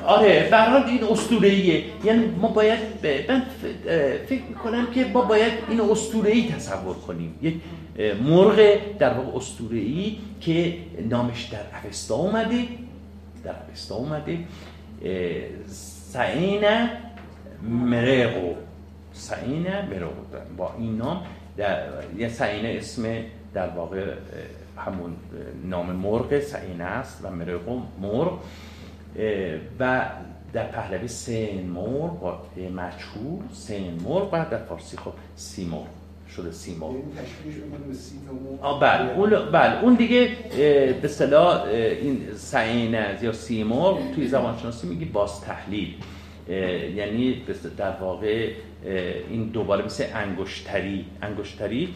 آره به حال این اسطوره‌ایه. یعنی ما باید من فکر می‌کنم که ما باید این اسطوره‌ای تصور کنیم. یک مرغ در واقع اسطوره‌ای که نامش در اوستا اومده. در اوستا اومده. سعین مرقو سعین مرقو با این نام در یه سعین اسم در واقع همون نام مرغ سعینه است و مرغ مرغ و در پهلوی سین مرغ با مچهور سین مرغ و در فارسی خب سی مرغ شده یعنی تشکیلش می‌کنه به سی تا آه بله اون بله اون دیگه به اصطلاح این سعینه یا سیمرغ توی زبان شناسی میگی باز تحلیل یعنی در واقع این دوباره مثل انگشتری انگشتری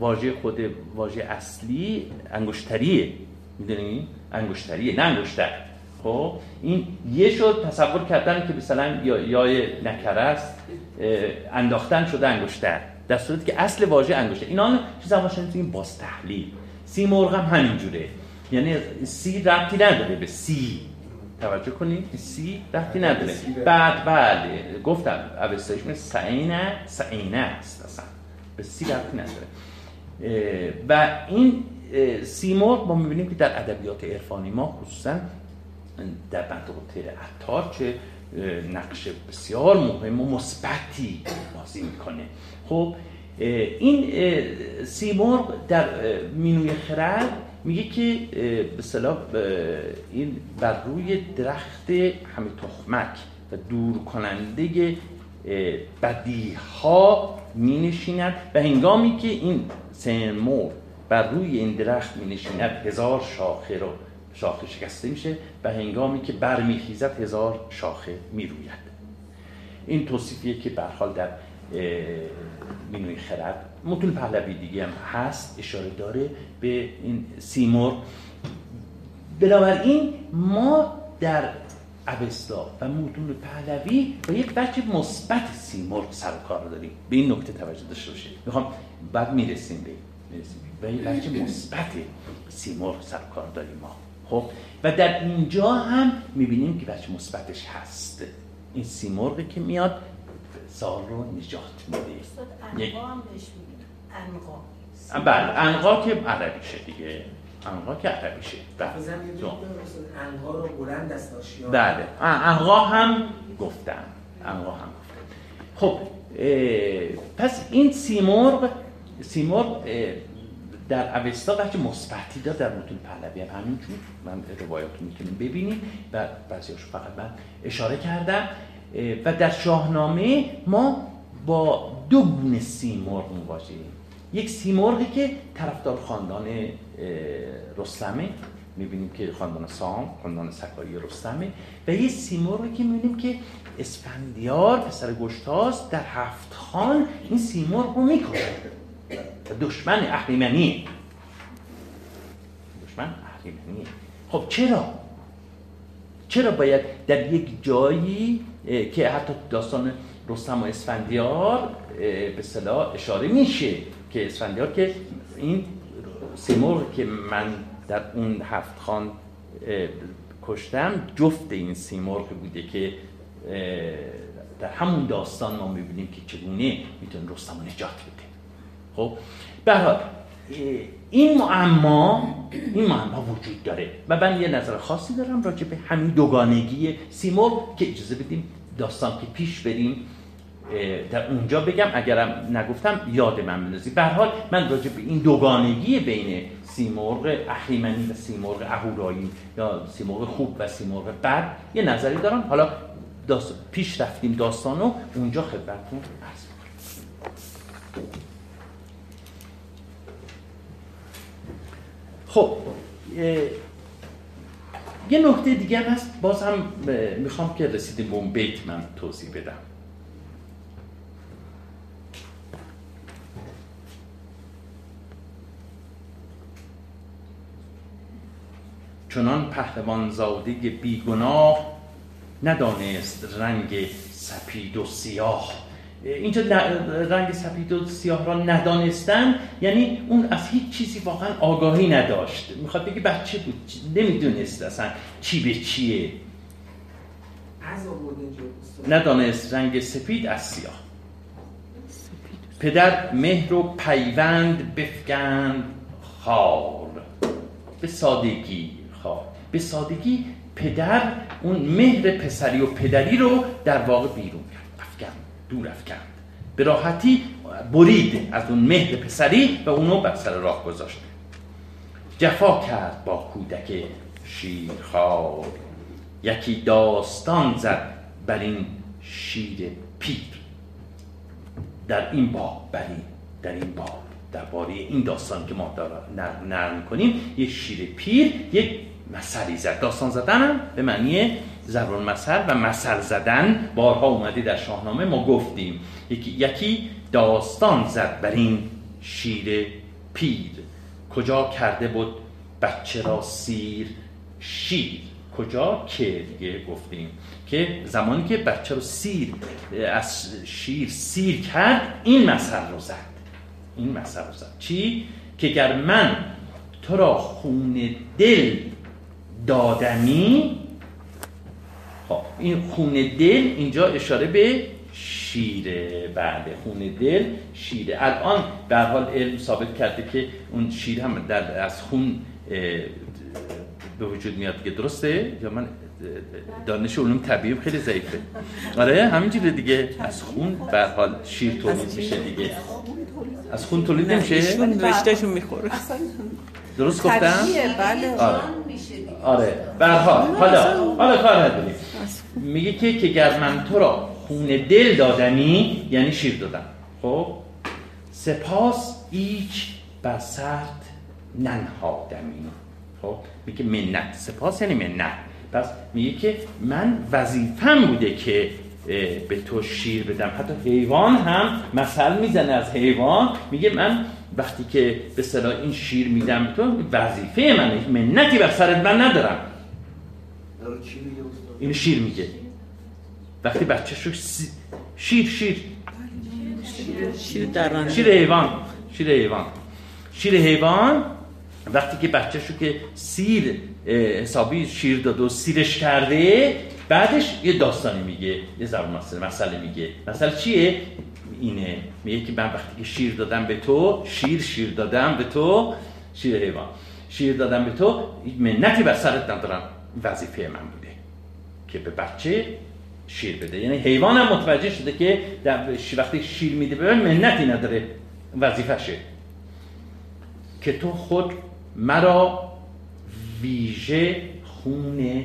واژه خود واژه اصلی انگشتریه. می‌دونی؟ انگشتریه نه انگشتر. خب؟ این یه شد تصور کردن که مثلا یا یای نکره است انداختن شده انگشتر. در صورتی که اصل واژه انگشتر. اینا چیز زمان این باز تحلیل. سی مرغ هم همینجوره. یعنی سی ربطی نداره به سی. توجه کنید سی ربطی نداره بعد بله گفتم اوستایش مثل سعینه سعینه است اصلا. به سی ربطی نداره. و این سیمرغ ما می‌بینیم که در ادبیات عرفانی ما خصوصا در بند عطار چه نقش بسیار مهم و مثبتی بازی می‌کنه. خب این سیمرغ در مینوی خرد میگه که به این بر روی درخت همه تخمک و دور کننده بدی ها می نشیند و هنگامی که این سیمرغ بر روی این درخت می نشیند هزار شاخه رو شاخه شکسته میشه و هنگامی که برمیخیزد هزار شاخه می‌روید. این توصیفیه که برحال در مینوی خرد متون پهلوی دیگه هم هست اشاره داره به این سیمور بنابراین ما در اوستا و متون پهلوی با یک بچه مثبت سیمرغ سر کار داریم. به این نکته توجه داشته باشید. می‌خوام بعد می‌رسیم به می‌رسیم. به یک بچه مثبت سیمرغ سر کار داریم ما. خب؟ و در اینجا هم می‌بینیم که بچه مثبتش هست. این سیمرغی که میاد سال رو نجات میده. انقا. بله. انقا که عربیشه دیگه. انقا که عربیشه. بله. انقا رو بلند است بله. انقا هم گفتم انقا هم گفتم خب پس این سیمرغ سیمرغ در اوستا بچه مثبتی داد در متون پهلوی. هم همینجور من روایات رو می‌تونیم ببینیم و بعضیش فقط من اشاره کردم. و در شاهنامه ما با دو گونه سیمرغ مواجهیم. یک سیمرغی که طرفدار خاندان رستمه. می‌بینیم که خاندان سام خاندان سکایی رستمه. و یه سیمرغی که می‌بینیم که اسفندیار پسر گشتاس در هفت خان این سیمرغ رو می‌کنه دشمن اهریمنی دشمن اهریمنی خب چرا؟ چرا باید در یک جایی که حتی داستان رستم و اسفندیار به صلاح اشاره میشه؟ که اسفندیار که این سیمور که من در اون هفت خان کشتم جفت این سیمرغ بوده که در همون داستان ما می‌بینیم که چگونه می‌تونه رستم نجات بده خب به این معما این معما وجود داره. و من یه نظر خاصی دارم راجع به همین دوگانگی سیمرغ که اجازه بدیم داستان که پیش بریم. در اونجا بگم اگرم نگفتم یاد من بندازی به حال من راجع به این دوگانگی بین سیمرغ اهریمنی و سیمرغ اهورایی یا سیمرغ خوب و سیمرغ بد یه نظری دارم. حالا پیش رفتیم داستانو اونجا خدمتتون عرض خب یه نکته دیگه هم هست. باز هم می‌خوام که رسیدیم به اون بیت من توضیح بدم. چنان پهلوان زاده بیگناه ندانست رنگ سپید و سیاه. اینجا رنگ سپید و سیاه را ندانستن یعنی اون از هیچ چیزی واقعا آگاهی نداشت. می‌خواد بگی بچه بود؟ نمی‌دونست اصلا چی به چیه. ندانست رنگ سپید از سیاه. پدر مهر و پیوند بفکند خار به سادگی به سادگی پدر اون مهر پسری و پدری رو در واقع بیرون کرد. افکند دور افکند به راحتی برید از اون مهر پسری و اونو بر سر راه گذاشت. جفا کرد با کودک شیرخوار. یکی داستان زد بر این شیر پیر. در این باغ بر این در این باب درباره این داستان که ما نرم کنیم یک شیر پیر یک مثلی زد. داستان زدن به معنی زبان مثل و مثل زدن بارها اومده در شاهنامه ما گفتیم. یکی, یکی داستان زد بر این شیر پیر. کجا کرده بود بچه را سیر شیر؟ کجا؟ که دیگه گفتیم. که زمانی که بچه رو سیر از شیر سیر کرد این مثل رو زد. این مثل رو زد. چی؟ که گر من تو را خون دل دادمی خب این خون دل اینجا اشاره به شیره. بله خون دل شیره. الان به حال علم ثابت کرده که اون شیر هم در از خون به وجود میاد. دیگه درسته؟ یا من دانش علوم طبیعی خیلی ضعیفه. آره همینجوره دیگه. از خون به حال شیر تولید میشه دیگه. از خون تولید نمیشه؟ رشتهشون می‌خوره درست گفتم؟ بله. آره. آره. حال حالا. حالا کار نداریم. میگه که که گر من تو را خون دل دادمی یعنی شیر دادم. خب؟ سپاس ایچ بر سرد ننهادمی. خب؟ میگه منت. سپاس یعنی منت. پس میگه که من وظیفم بوده که به تو شیر بدم. حتی حیوان هم مثل می‌زنه از حیوان. میگه من وقتی که به صلاح این شیر میدم تو وظیفه منه. منتی بر سرت من ندارم. این شیر میگه. وقتی بچه شو شیر شیر. شیر دران. شیر حیوان شیر حیوان. شیر حیوان وقتی که بچه شو که سیر حسابی شیر داد و سیرش کرده بعدش یه داستانی میگه یه زبان مسئله مسئله میگه. مثلا چیه؟ اینه. میگه که من وقتی که شیر دادم به تو شیر شیر دادم به تو شیر حیوان. شیر دادم به تو منتی بر سرت ندارم. وظیفه من بوده که به بچه شیر بده. یعنی حیوان هم متوجه شده که در وقتی شیر میده به من منتی نداره. وظیفشه. که تو خود مرا ویژه خون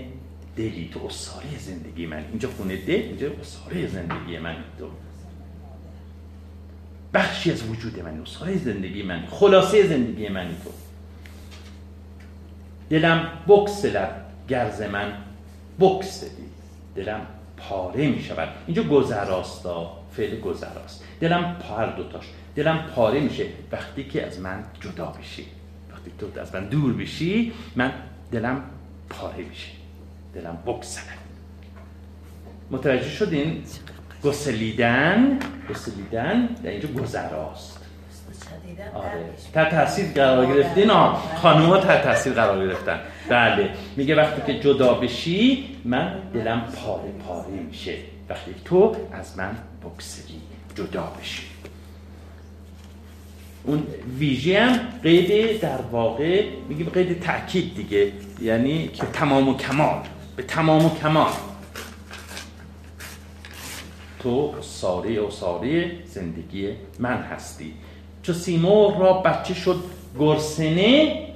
دلی تو اصاره زندگی من. اینجا خونه دل اینجا اصاره زندگی من. تو بخشی از وجود من اصاره زندگی من خلاصه زندگی من. تو دلم بکسلد گرز من بکسلی دلم پاره می شود. اینجا گذراستا فعل گذراست. دلم پار دوتاش. دلم پاره میشه. وقتی که از من جدا بشی وقتی تو از من دور بشی من دلم پاره میشه. دلم بکسلد متوجه شدین؟ گسلیدن گسلیدن در اینجا گذراست. آره. تا تاثیر قرار گرفتین؟ آه. خانوما تا تاثیر قرار گرفتن. بله. میگه وقتی که جدا بشی من دلم پاره پاره میشه. وقتی تو از من بکسلی جدا بشی. اون ویژه هم قید در واقع میگیم قید تاکید دیگه. یعنی که تمام و کمال. به تمام و کمال. تو ساره و ساره زندگی من هستی. چو سیمور را بچه شد گرسنه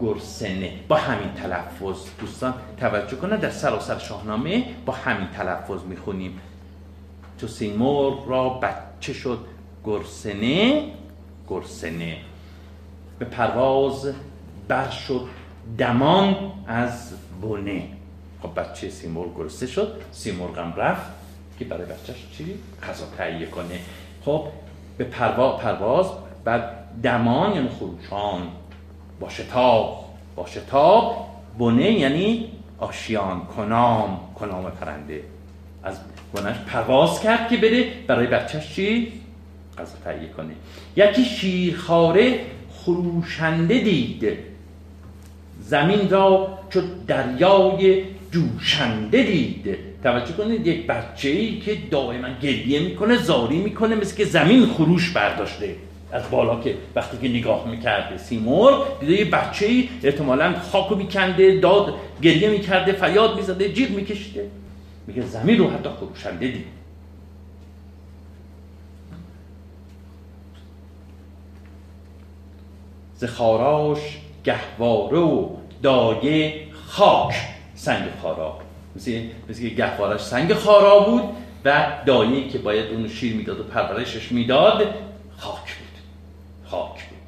گرسنه. با همین تلفظ. دوستان توجه کنه در سراسر شاهنامه با همین تلفظ می‌خونیم. چو سیمور را بچه شد گرسنه گرسنه. به پرواز بر شد دمان از بونه خب بچه سیمور گرسنه شد سیمور غم رفت که برای بچهش چی؟ غذا تهیه کنه. خب به پرواز, پرواز بعد دمان یعنی خروشان. با شتاب با شتاب. بنه یعنی آشیان کنام کنام پرنده. از بنش پرواز کرد که بره برای بچهش چی؟ غذا تهیه کنه. یکی شیرخواره خروشنده دید. زمین را چو دریای جوشنده دید. توجه کنید یک بچه ای که دائما گریه می‌کنه زاری می‌کنه مثل که زمین خروش برداشته. از بالا که وقتی که نگاه می‌کرده سیمور دیده یه بچه ای احتمالا خاکو میکنده داد گریه می‌کرده فیاد می‌زده جیغ میکشته میگه زمین رو حتی خروشنده دید. زخاراش گهواره و دایه خاک سنگ خارا. مثل, مثل گهوارش سنگ خارا بود و دایه که باید اونو شیر می‌داد و پرورشش می‌داد خاک بود. خاک بود.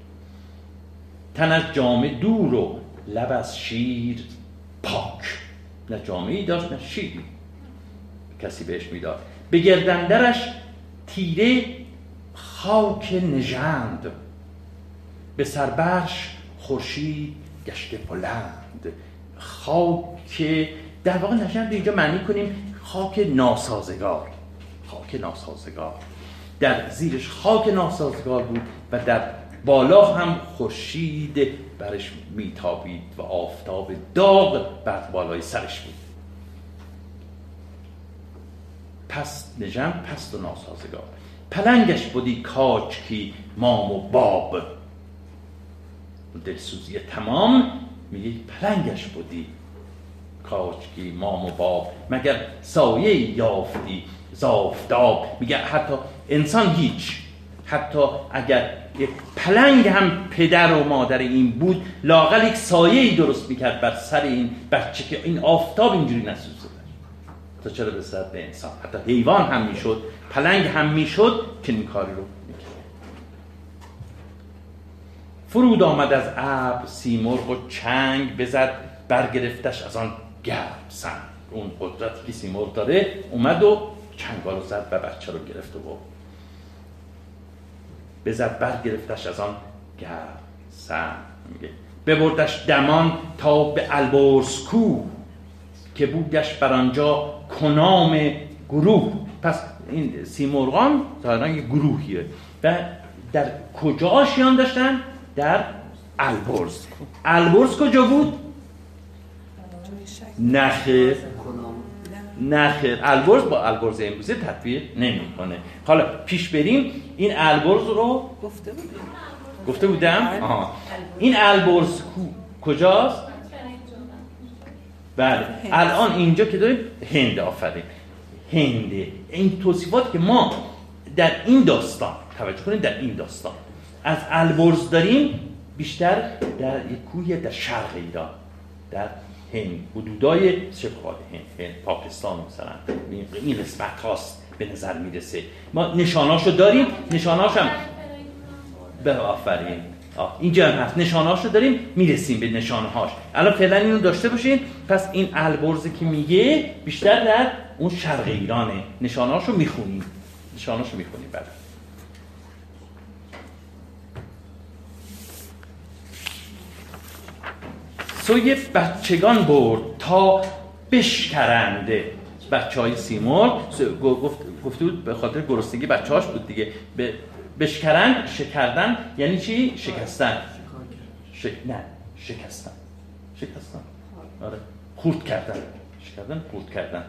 تن از جامه دور و لب از شیر پاک. نه جامعی داشت نه شیر کسی بهش می‌داد. به گردندرش تیره خاک نژند. به سربرش خورشید گشته بلند. خاک در واقع نژند اینجا معنی کنیم خاک ناسازگار. خاک ناسازگار. در زیرش خاک ناسازگار بود و در بالا هم خورشید برش میتابید و آفتاب داغ بر بالای سرش بود. پس نجم پست و ناسازگار. پلنگش بودی کی مام و باب. دلسوزی تمام میگه پلنگش بودی. کاچکی مام و باب مگر سایه یافتی زافتاب. میگه حتی انسان هیچ حتی اگر یک پلنگ هم پدر و مادر این بود لاقل یک سایه درست می‌کرد بر سر این بچه که این آفتاب اینجوری نسوزه. تا چرا به به انسان؟ حتی حیوان هم می‌شد پلنگ هم می‌شد که این کاری رو فرود آمد از ابر سیمرغ و چنگ بزد برگرفتش از آن گرم سنگ. اون قدرتی که سیمرغ داره اومد و چنگا رو زد و بچه رو گرفت و بزد برگرفتش از آن گرم سنگ. ببردش دمان تا به البرز کو که بودش بر آنجا کنام گروه. پس این سیمرغان ظاهرا یه گروهیه. و در کجا آشیان داشتن؟ در البرز. البرز کجا بود؟ نخیر. نخیر. البرز با البرز امروزی تطبیق نمی‌کنه. حالا پیش بریم. این البرز رو گفته بودیم گفته بودم. آها. این البرز کجاست؟ بله. الان اینجا که داریم هند آفرین. هنده این توصیفات که ما در این داستان توجه کنید در این داستان. از البرز داریم بیشتر در یک کوه در شرق ایران در هند. حدودای شبه هند, پاکستان مثلا. این قسمت هاست به نظر می‌رسه. ما نشاناشو داریم نشاناش هم به آفرین. اینجا هم هست. نشانهاشو داریم می‌رسیم به نشانهاش. الان فعلا اینو داشته باشین. پس این البرزی که میگه بیشتر در اون شرق ایرانه. نشانهاشو می‌خونیم. نشانهاشو می‌خونیم بعد. سوی بچگان برد تا بشکرنده بچه های سیمور گفت گفته بود به خاطر گرسنگی بچه هاش بود دیگه. به بشکرند شکردن یعنی چی؟ شکستن. شک... نه شکستن. شکستن. آره. خورد کردن. شکردن خورد کردن.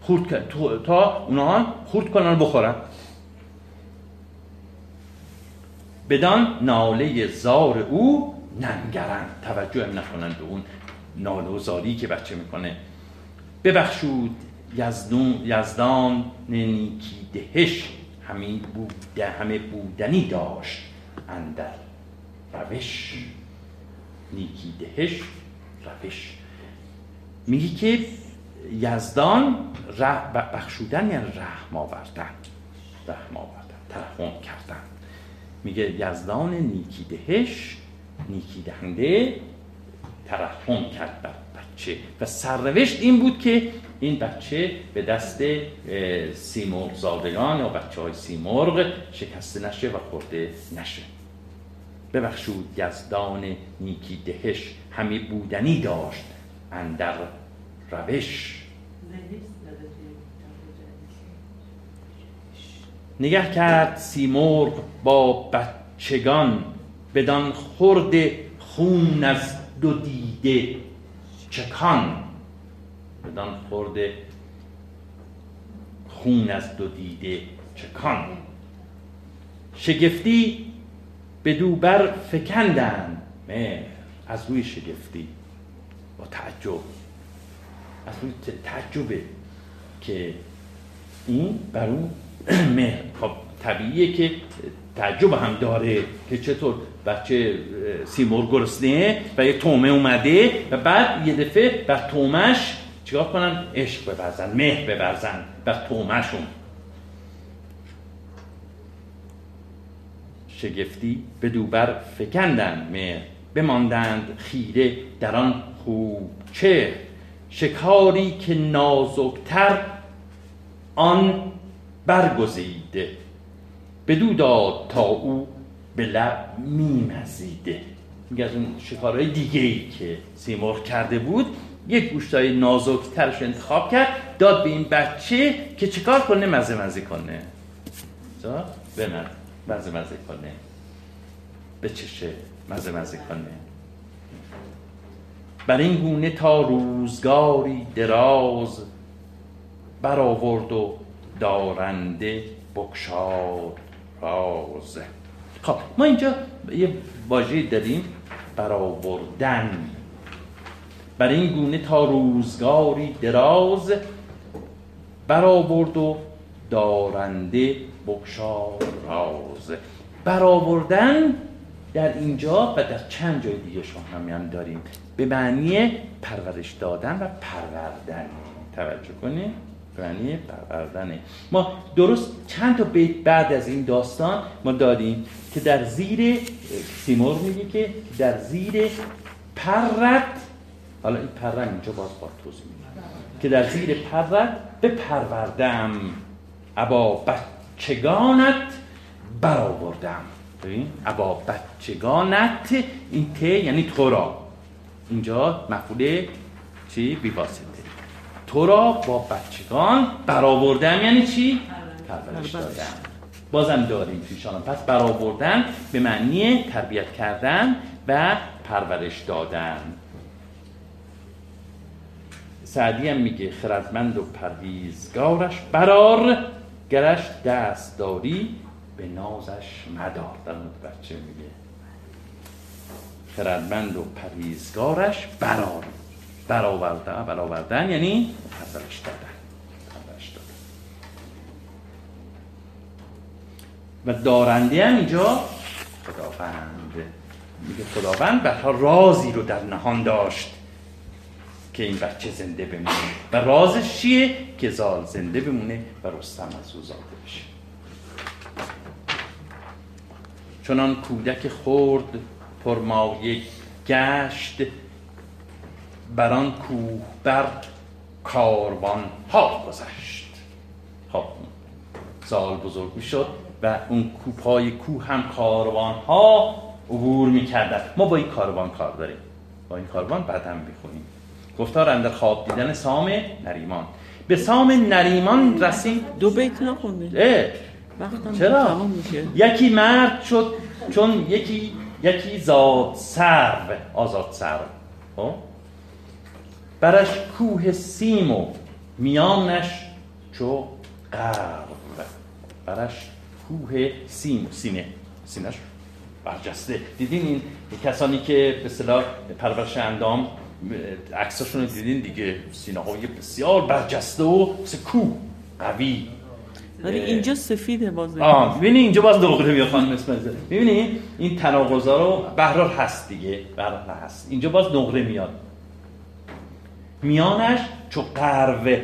خورد کرد تا اونها خورد کنن بخورن. بدان ناله زار او ننگرن توجه هم نکنن به اون ناله و زاری که بچه می‌کنه. ببخشود یزدون یزدان نیکی دهش همین بوده همه بودنی داشت اندر روش. نیکی دهش روش. میگی که یزدان بخشودن یعنی رحم آوردن. رحم آوردن ترحم کردن. میگه یزدان نیکی دهش نیکی دهنده ترحم کرد بر بچه. و سرنوشت این بود که این بچه به دست سیمرغ زادگان یا بچه های سیمرغ شکسته نشه و خورده نشه. ببخشود یزدان نیکی دهش همی بودنی داشت اندر روش. نگه کرد سیمرغ با بچگان. بدان خورد خون از دو دیده چکان. بدان خورده خون از دو دیده چکان. شگفتی به دوبر فکندن مهر از روی شگفتی با تعجب. از روی تعجبه که این بر اون مهر. خب طبیعیه که تعجب هم داره که چطور بچه سیمور گرسنه و یه تومه اومده و بعد یه دفعه بر تومش چیکار کنن؟ عشق ببرزن مهر ببرزن بر تومشون شگفتی به دوبر فکندن مهر بماندند خیره در آن خوب چه شکاری که نازکتر آن برگزیده. بدو داد تا او به لب میمزیده. میگه از اون شکارهای دیگه ای که سیمرغ کرده بود یک گوشتای نازکترش انتخاب کرد داد به این بچه که چیکار کنه؟ مزه مزه کنه. به مزه مزه کنه. به چشه مزه مزه کنه. بر این گونه تا روزگاری دراز برآورد و دارنده بکشاد راز خب ما اینجا یه واژه داریم برآوردن. بر این گونه تا روزگاری دراز برآورد و دارنده بکشاد راز. برآوردن در اینجا و در چند جای دیگه شما هم داریم. به معنی پرورش دادن و پروردن. توجه کنید. معنی پروردنه. ما درست چند تا بیت بعد از این داستان ما داریم که در زیر سیمور میگه که در زیر پرت حالا این پرت اینجا باز با توضیح میگه که در زیر پرت به پروردم ابا بچگانت برآوردم. ببین ابا بچگانت این ته یعنی تو را اینجا مفعول چی؟ بیواسطه تو را با بچگان برآوردم. یعنی چی؟ پرورش دادم. بازم داریم توشان پس برآوردن به معنی تربیت کردن و پرورش دادن. سعدی هم میگه خردمند و پرهیزگارش برار گرش دست داری به نازش مدار. در بچه میگه. خردمند و پریزگارش برار. برآوردن برآوردن یعنی پرورش دادن پرورش دادن. و دارنده هم اینجا خداوند. میگه خداوند برها رازی رو در نهان داشت که این بچه زنده بمونه. و رازش چیه؟ که زال زنده بمونه و رستم از او زاده بشه. چنان کودک خورد پرمایه گشت بران کوه بر کاروان ها گذشت. خب سال بزرگ می شد و اون کوپای کوه هم کاروان ها عبور می کردن ما با این کاروان کار داریم. با این کاروان بعد هم بخونیم گفتار اندر خواب دیدن سام نریمان. به سام نریمان رسید دو بیت نخوندید چرا؟ یکی مرد شد چون یکی یکی زاد سرو. آزاد سرو. خب؟ برش کوه سیم و میانش چو قرب برش کوه سیم سینه. سینش برجسته. دیدین این کسانی که به صلاح پرورش اندام عکساشون دیدین دیگه؟ سینه های بسیار برجسته و کوه. قوی. ولی اینجا سفیده باز. آه ببینی اینجا باز دوغره میاد خانم اسماعیل. ببینی این تناقضا رو بهرار هست دیگه. بهرار هست. اینجا باز نقره میاد میانش چو قروه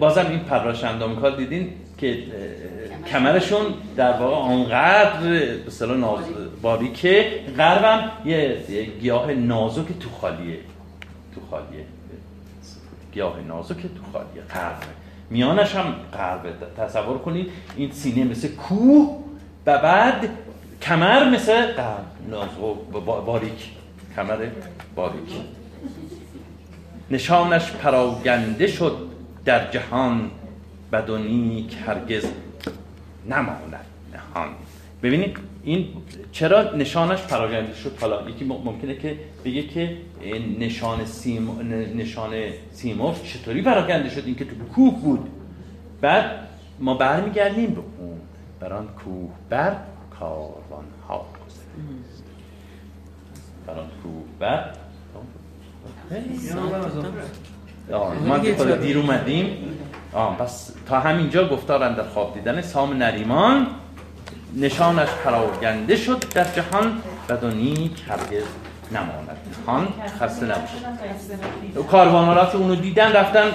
بازم این پراش اندامکار دیدین که کمرشون در واقع آنقدر به اصطلاح ناز باریکه. قربم یه گیاه نازک تو خالیه. تو خالیه. گیاه نازک تو خالیه. قربه میانش هم قربه تصور کنید این سینه مثل کوه و بعد کمر مثل قرب باریک. کمر باریک. نشانش پراگنده شد در جهان بد و نیک هرگز نماند نهان. ببینید این چرا نشانش پراگنده شد؟ حالا یکی ممکنه که بگه که نشان سیم نشان سیمرغ چطوری پراگنده شد؟ این که تو کوه بود. بعد ما برمیگردیم به اون. بر آن کوه بر کاروان ها بر آن کوه بر ما که دیر اومدیم پس تا همینجا گفتارن در خواب دیدن سام نریمان نشانش پراگنده شد در جهان و هرگز نماند خان خسته نباشید کاروانالات اونو دیدن رفتن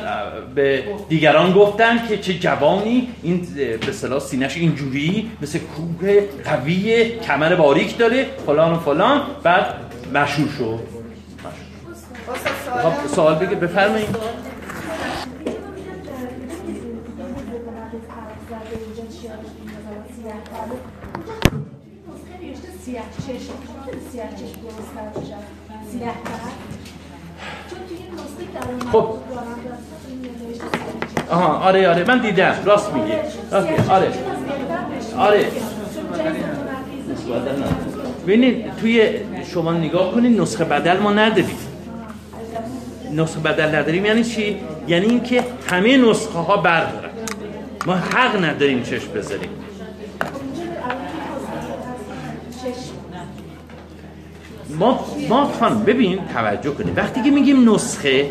به دیگران گفتن که چه جوانی این به صلاح سینش اینجوری مثل کوه قوی کمر باریک داره فلان و فلان بعد مشهور شد خب سوال بگیر بفرمایید. سیاه چشم سیاه چشم سیاه خب. آها آره آره من دیدم. راست میگه راست میگه آره. آره. ببینید توی شما نگاه کنید نسخه بدل ما نداریم نسخه بدل نداریم. یعنی چی؟ یعنی اینکه همه نسخه ها بردارن. ما حق نداریم چشم بذاریم. ما ما خان ببین توجه کنید وقتی که میگیم نسخه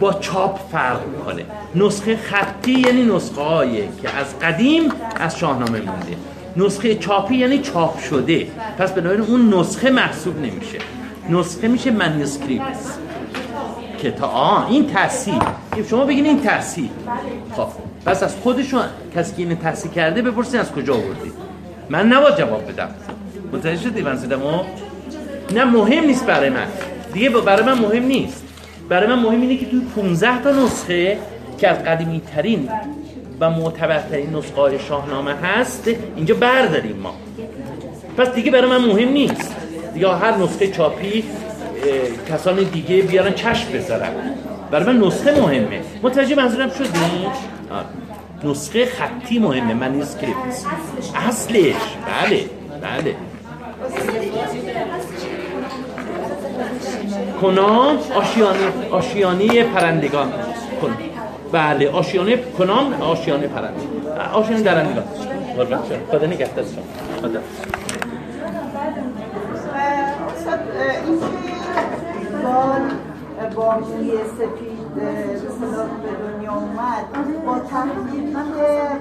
با چاپ فرق می‌کنه. نسخه خطی یعنی نسخه هایی که از قدیم از شاهنامه مونده. نسخه چاپی یعنی چاپ شده. پس بنابراین اون نسخه محسوب نمیشه. نسخه میشه منیسکریپت که تا آه این تحصیل. شما بگین این تحصیل. خب پس از خودشون کسی که این تحصیل کرده بپرسین از کجا آوردی. من نباید جواب بدم. متوجه شدی من نه مهم نیست برای من. دیگه برای من مهم نیست. برای من مهم اینه که توی 15 تا نسخه که از قدیمی ترین و معتبرترین نسخه های شاهنامه هست اینجا برداریم ما. پس دیگه برای من مهم نیست. یا هر نسخه چاپی کسان دیگه بیارن چشم بذارن. برای من نسخه مهمه. متوجه منظورم شدی؟ نسخه خطی مهمه منیسکریپت اصلش. بله بله. کنام آشیانه آشیانه پرندگان. کن. بله آشیانه کنام آشیانه پرنده آشیانه درندگان. خدا نگهدار شما. خدا. با موی سپید به دنیا اومد با تحقیقی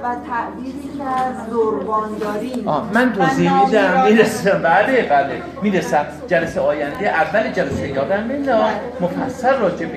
و تعبیری که از زربان داریم من توضیح میدم می‌رسم. بله بله. می‌رسم. جلسه آینده اول جلسه یادم میاد مفصل راجع به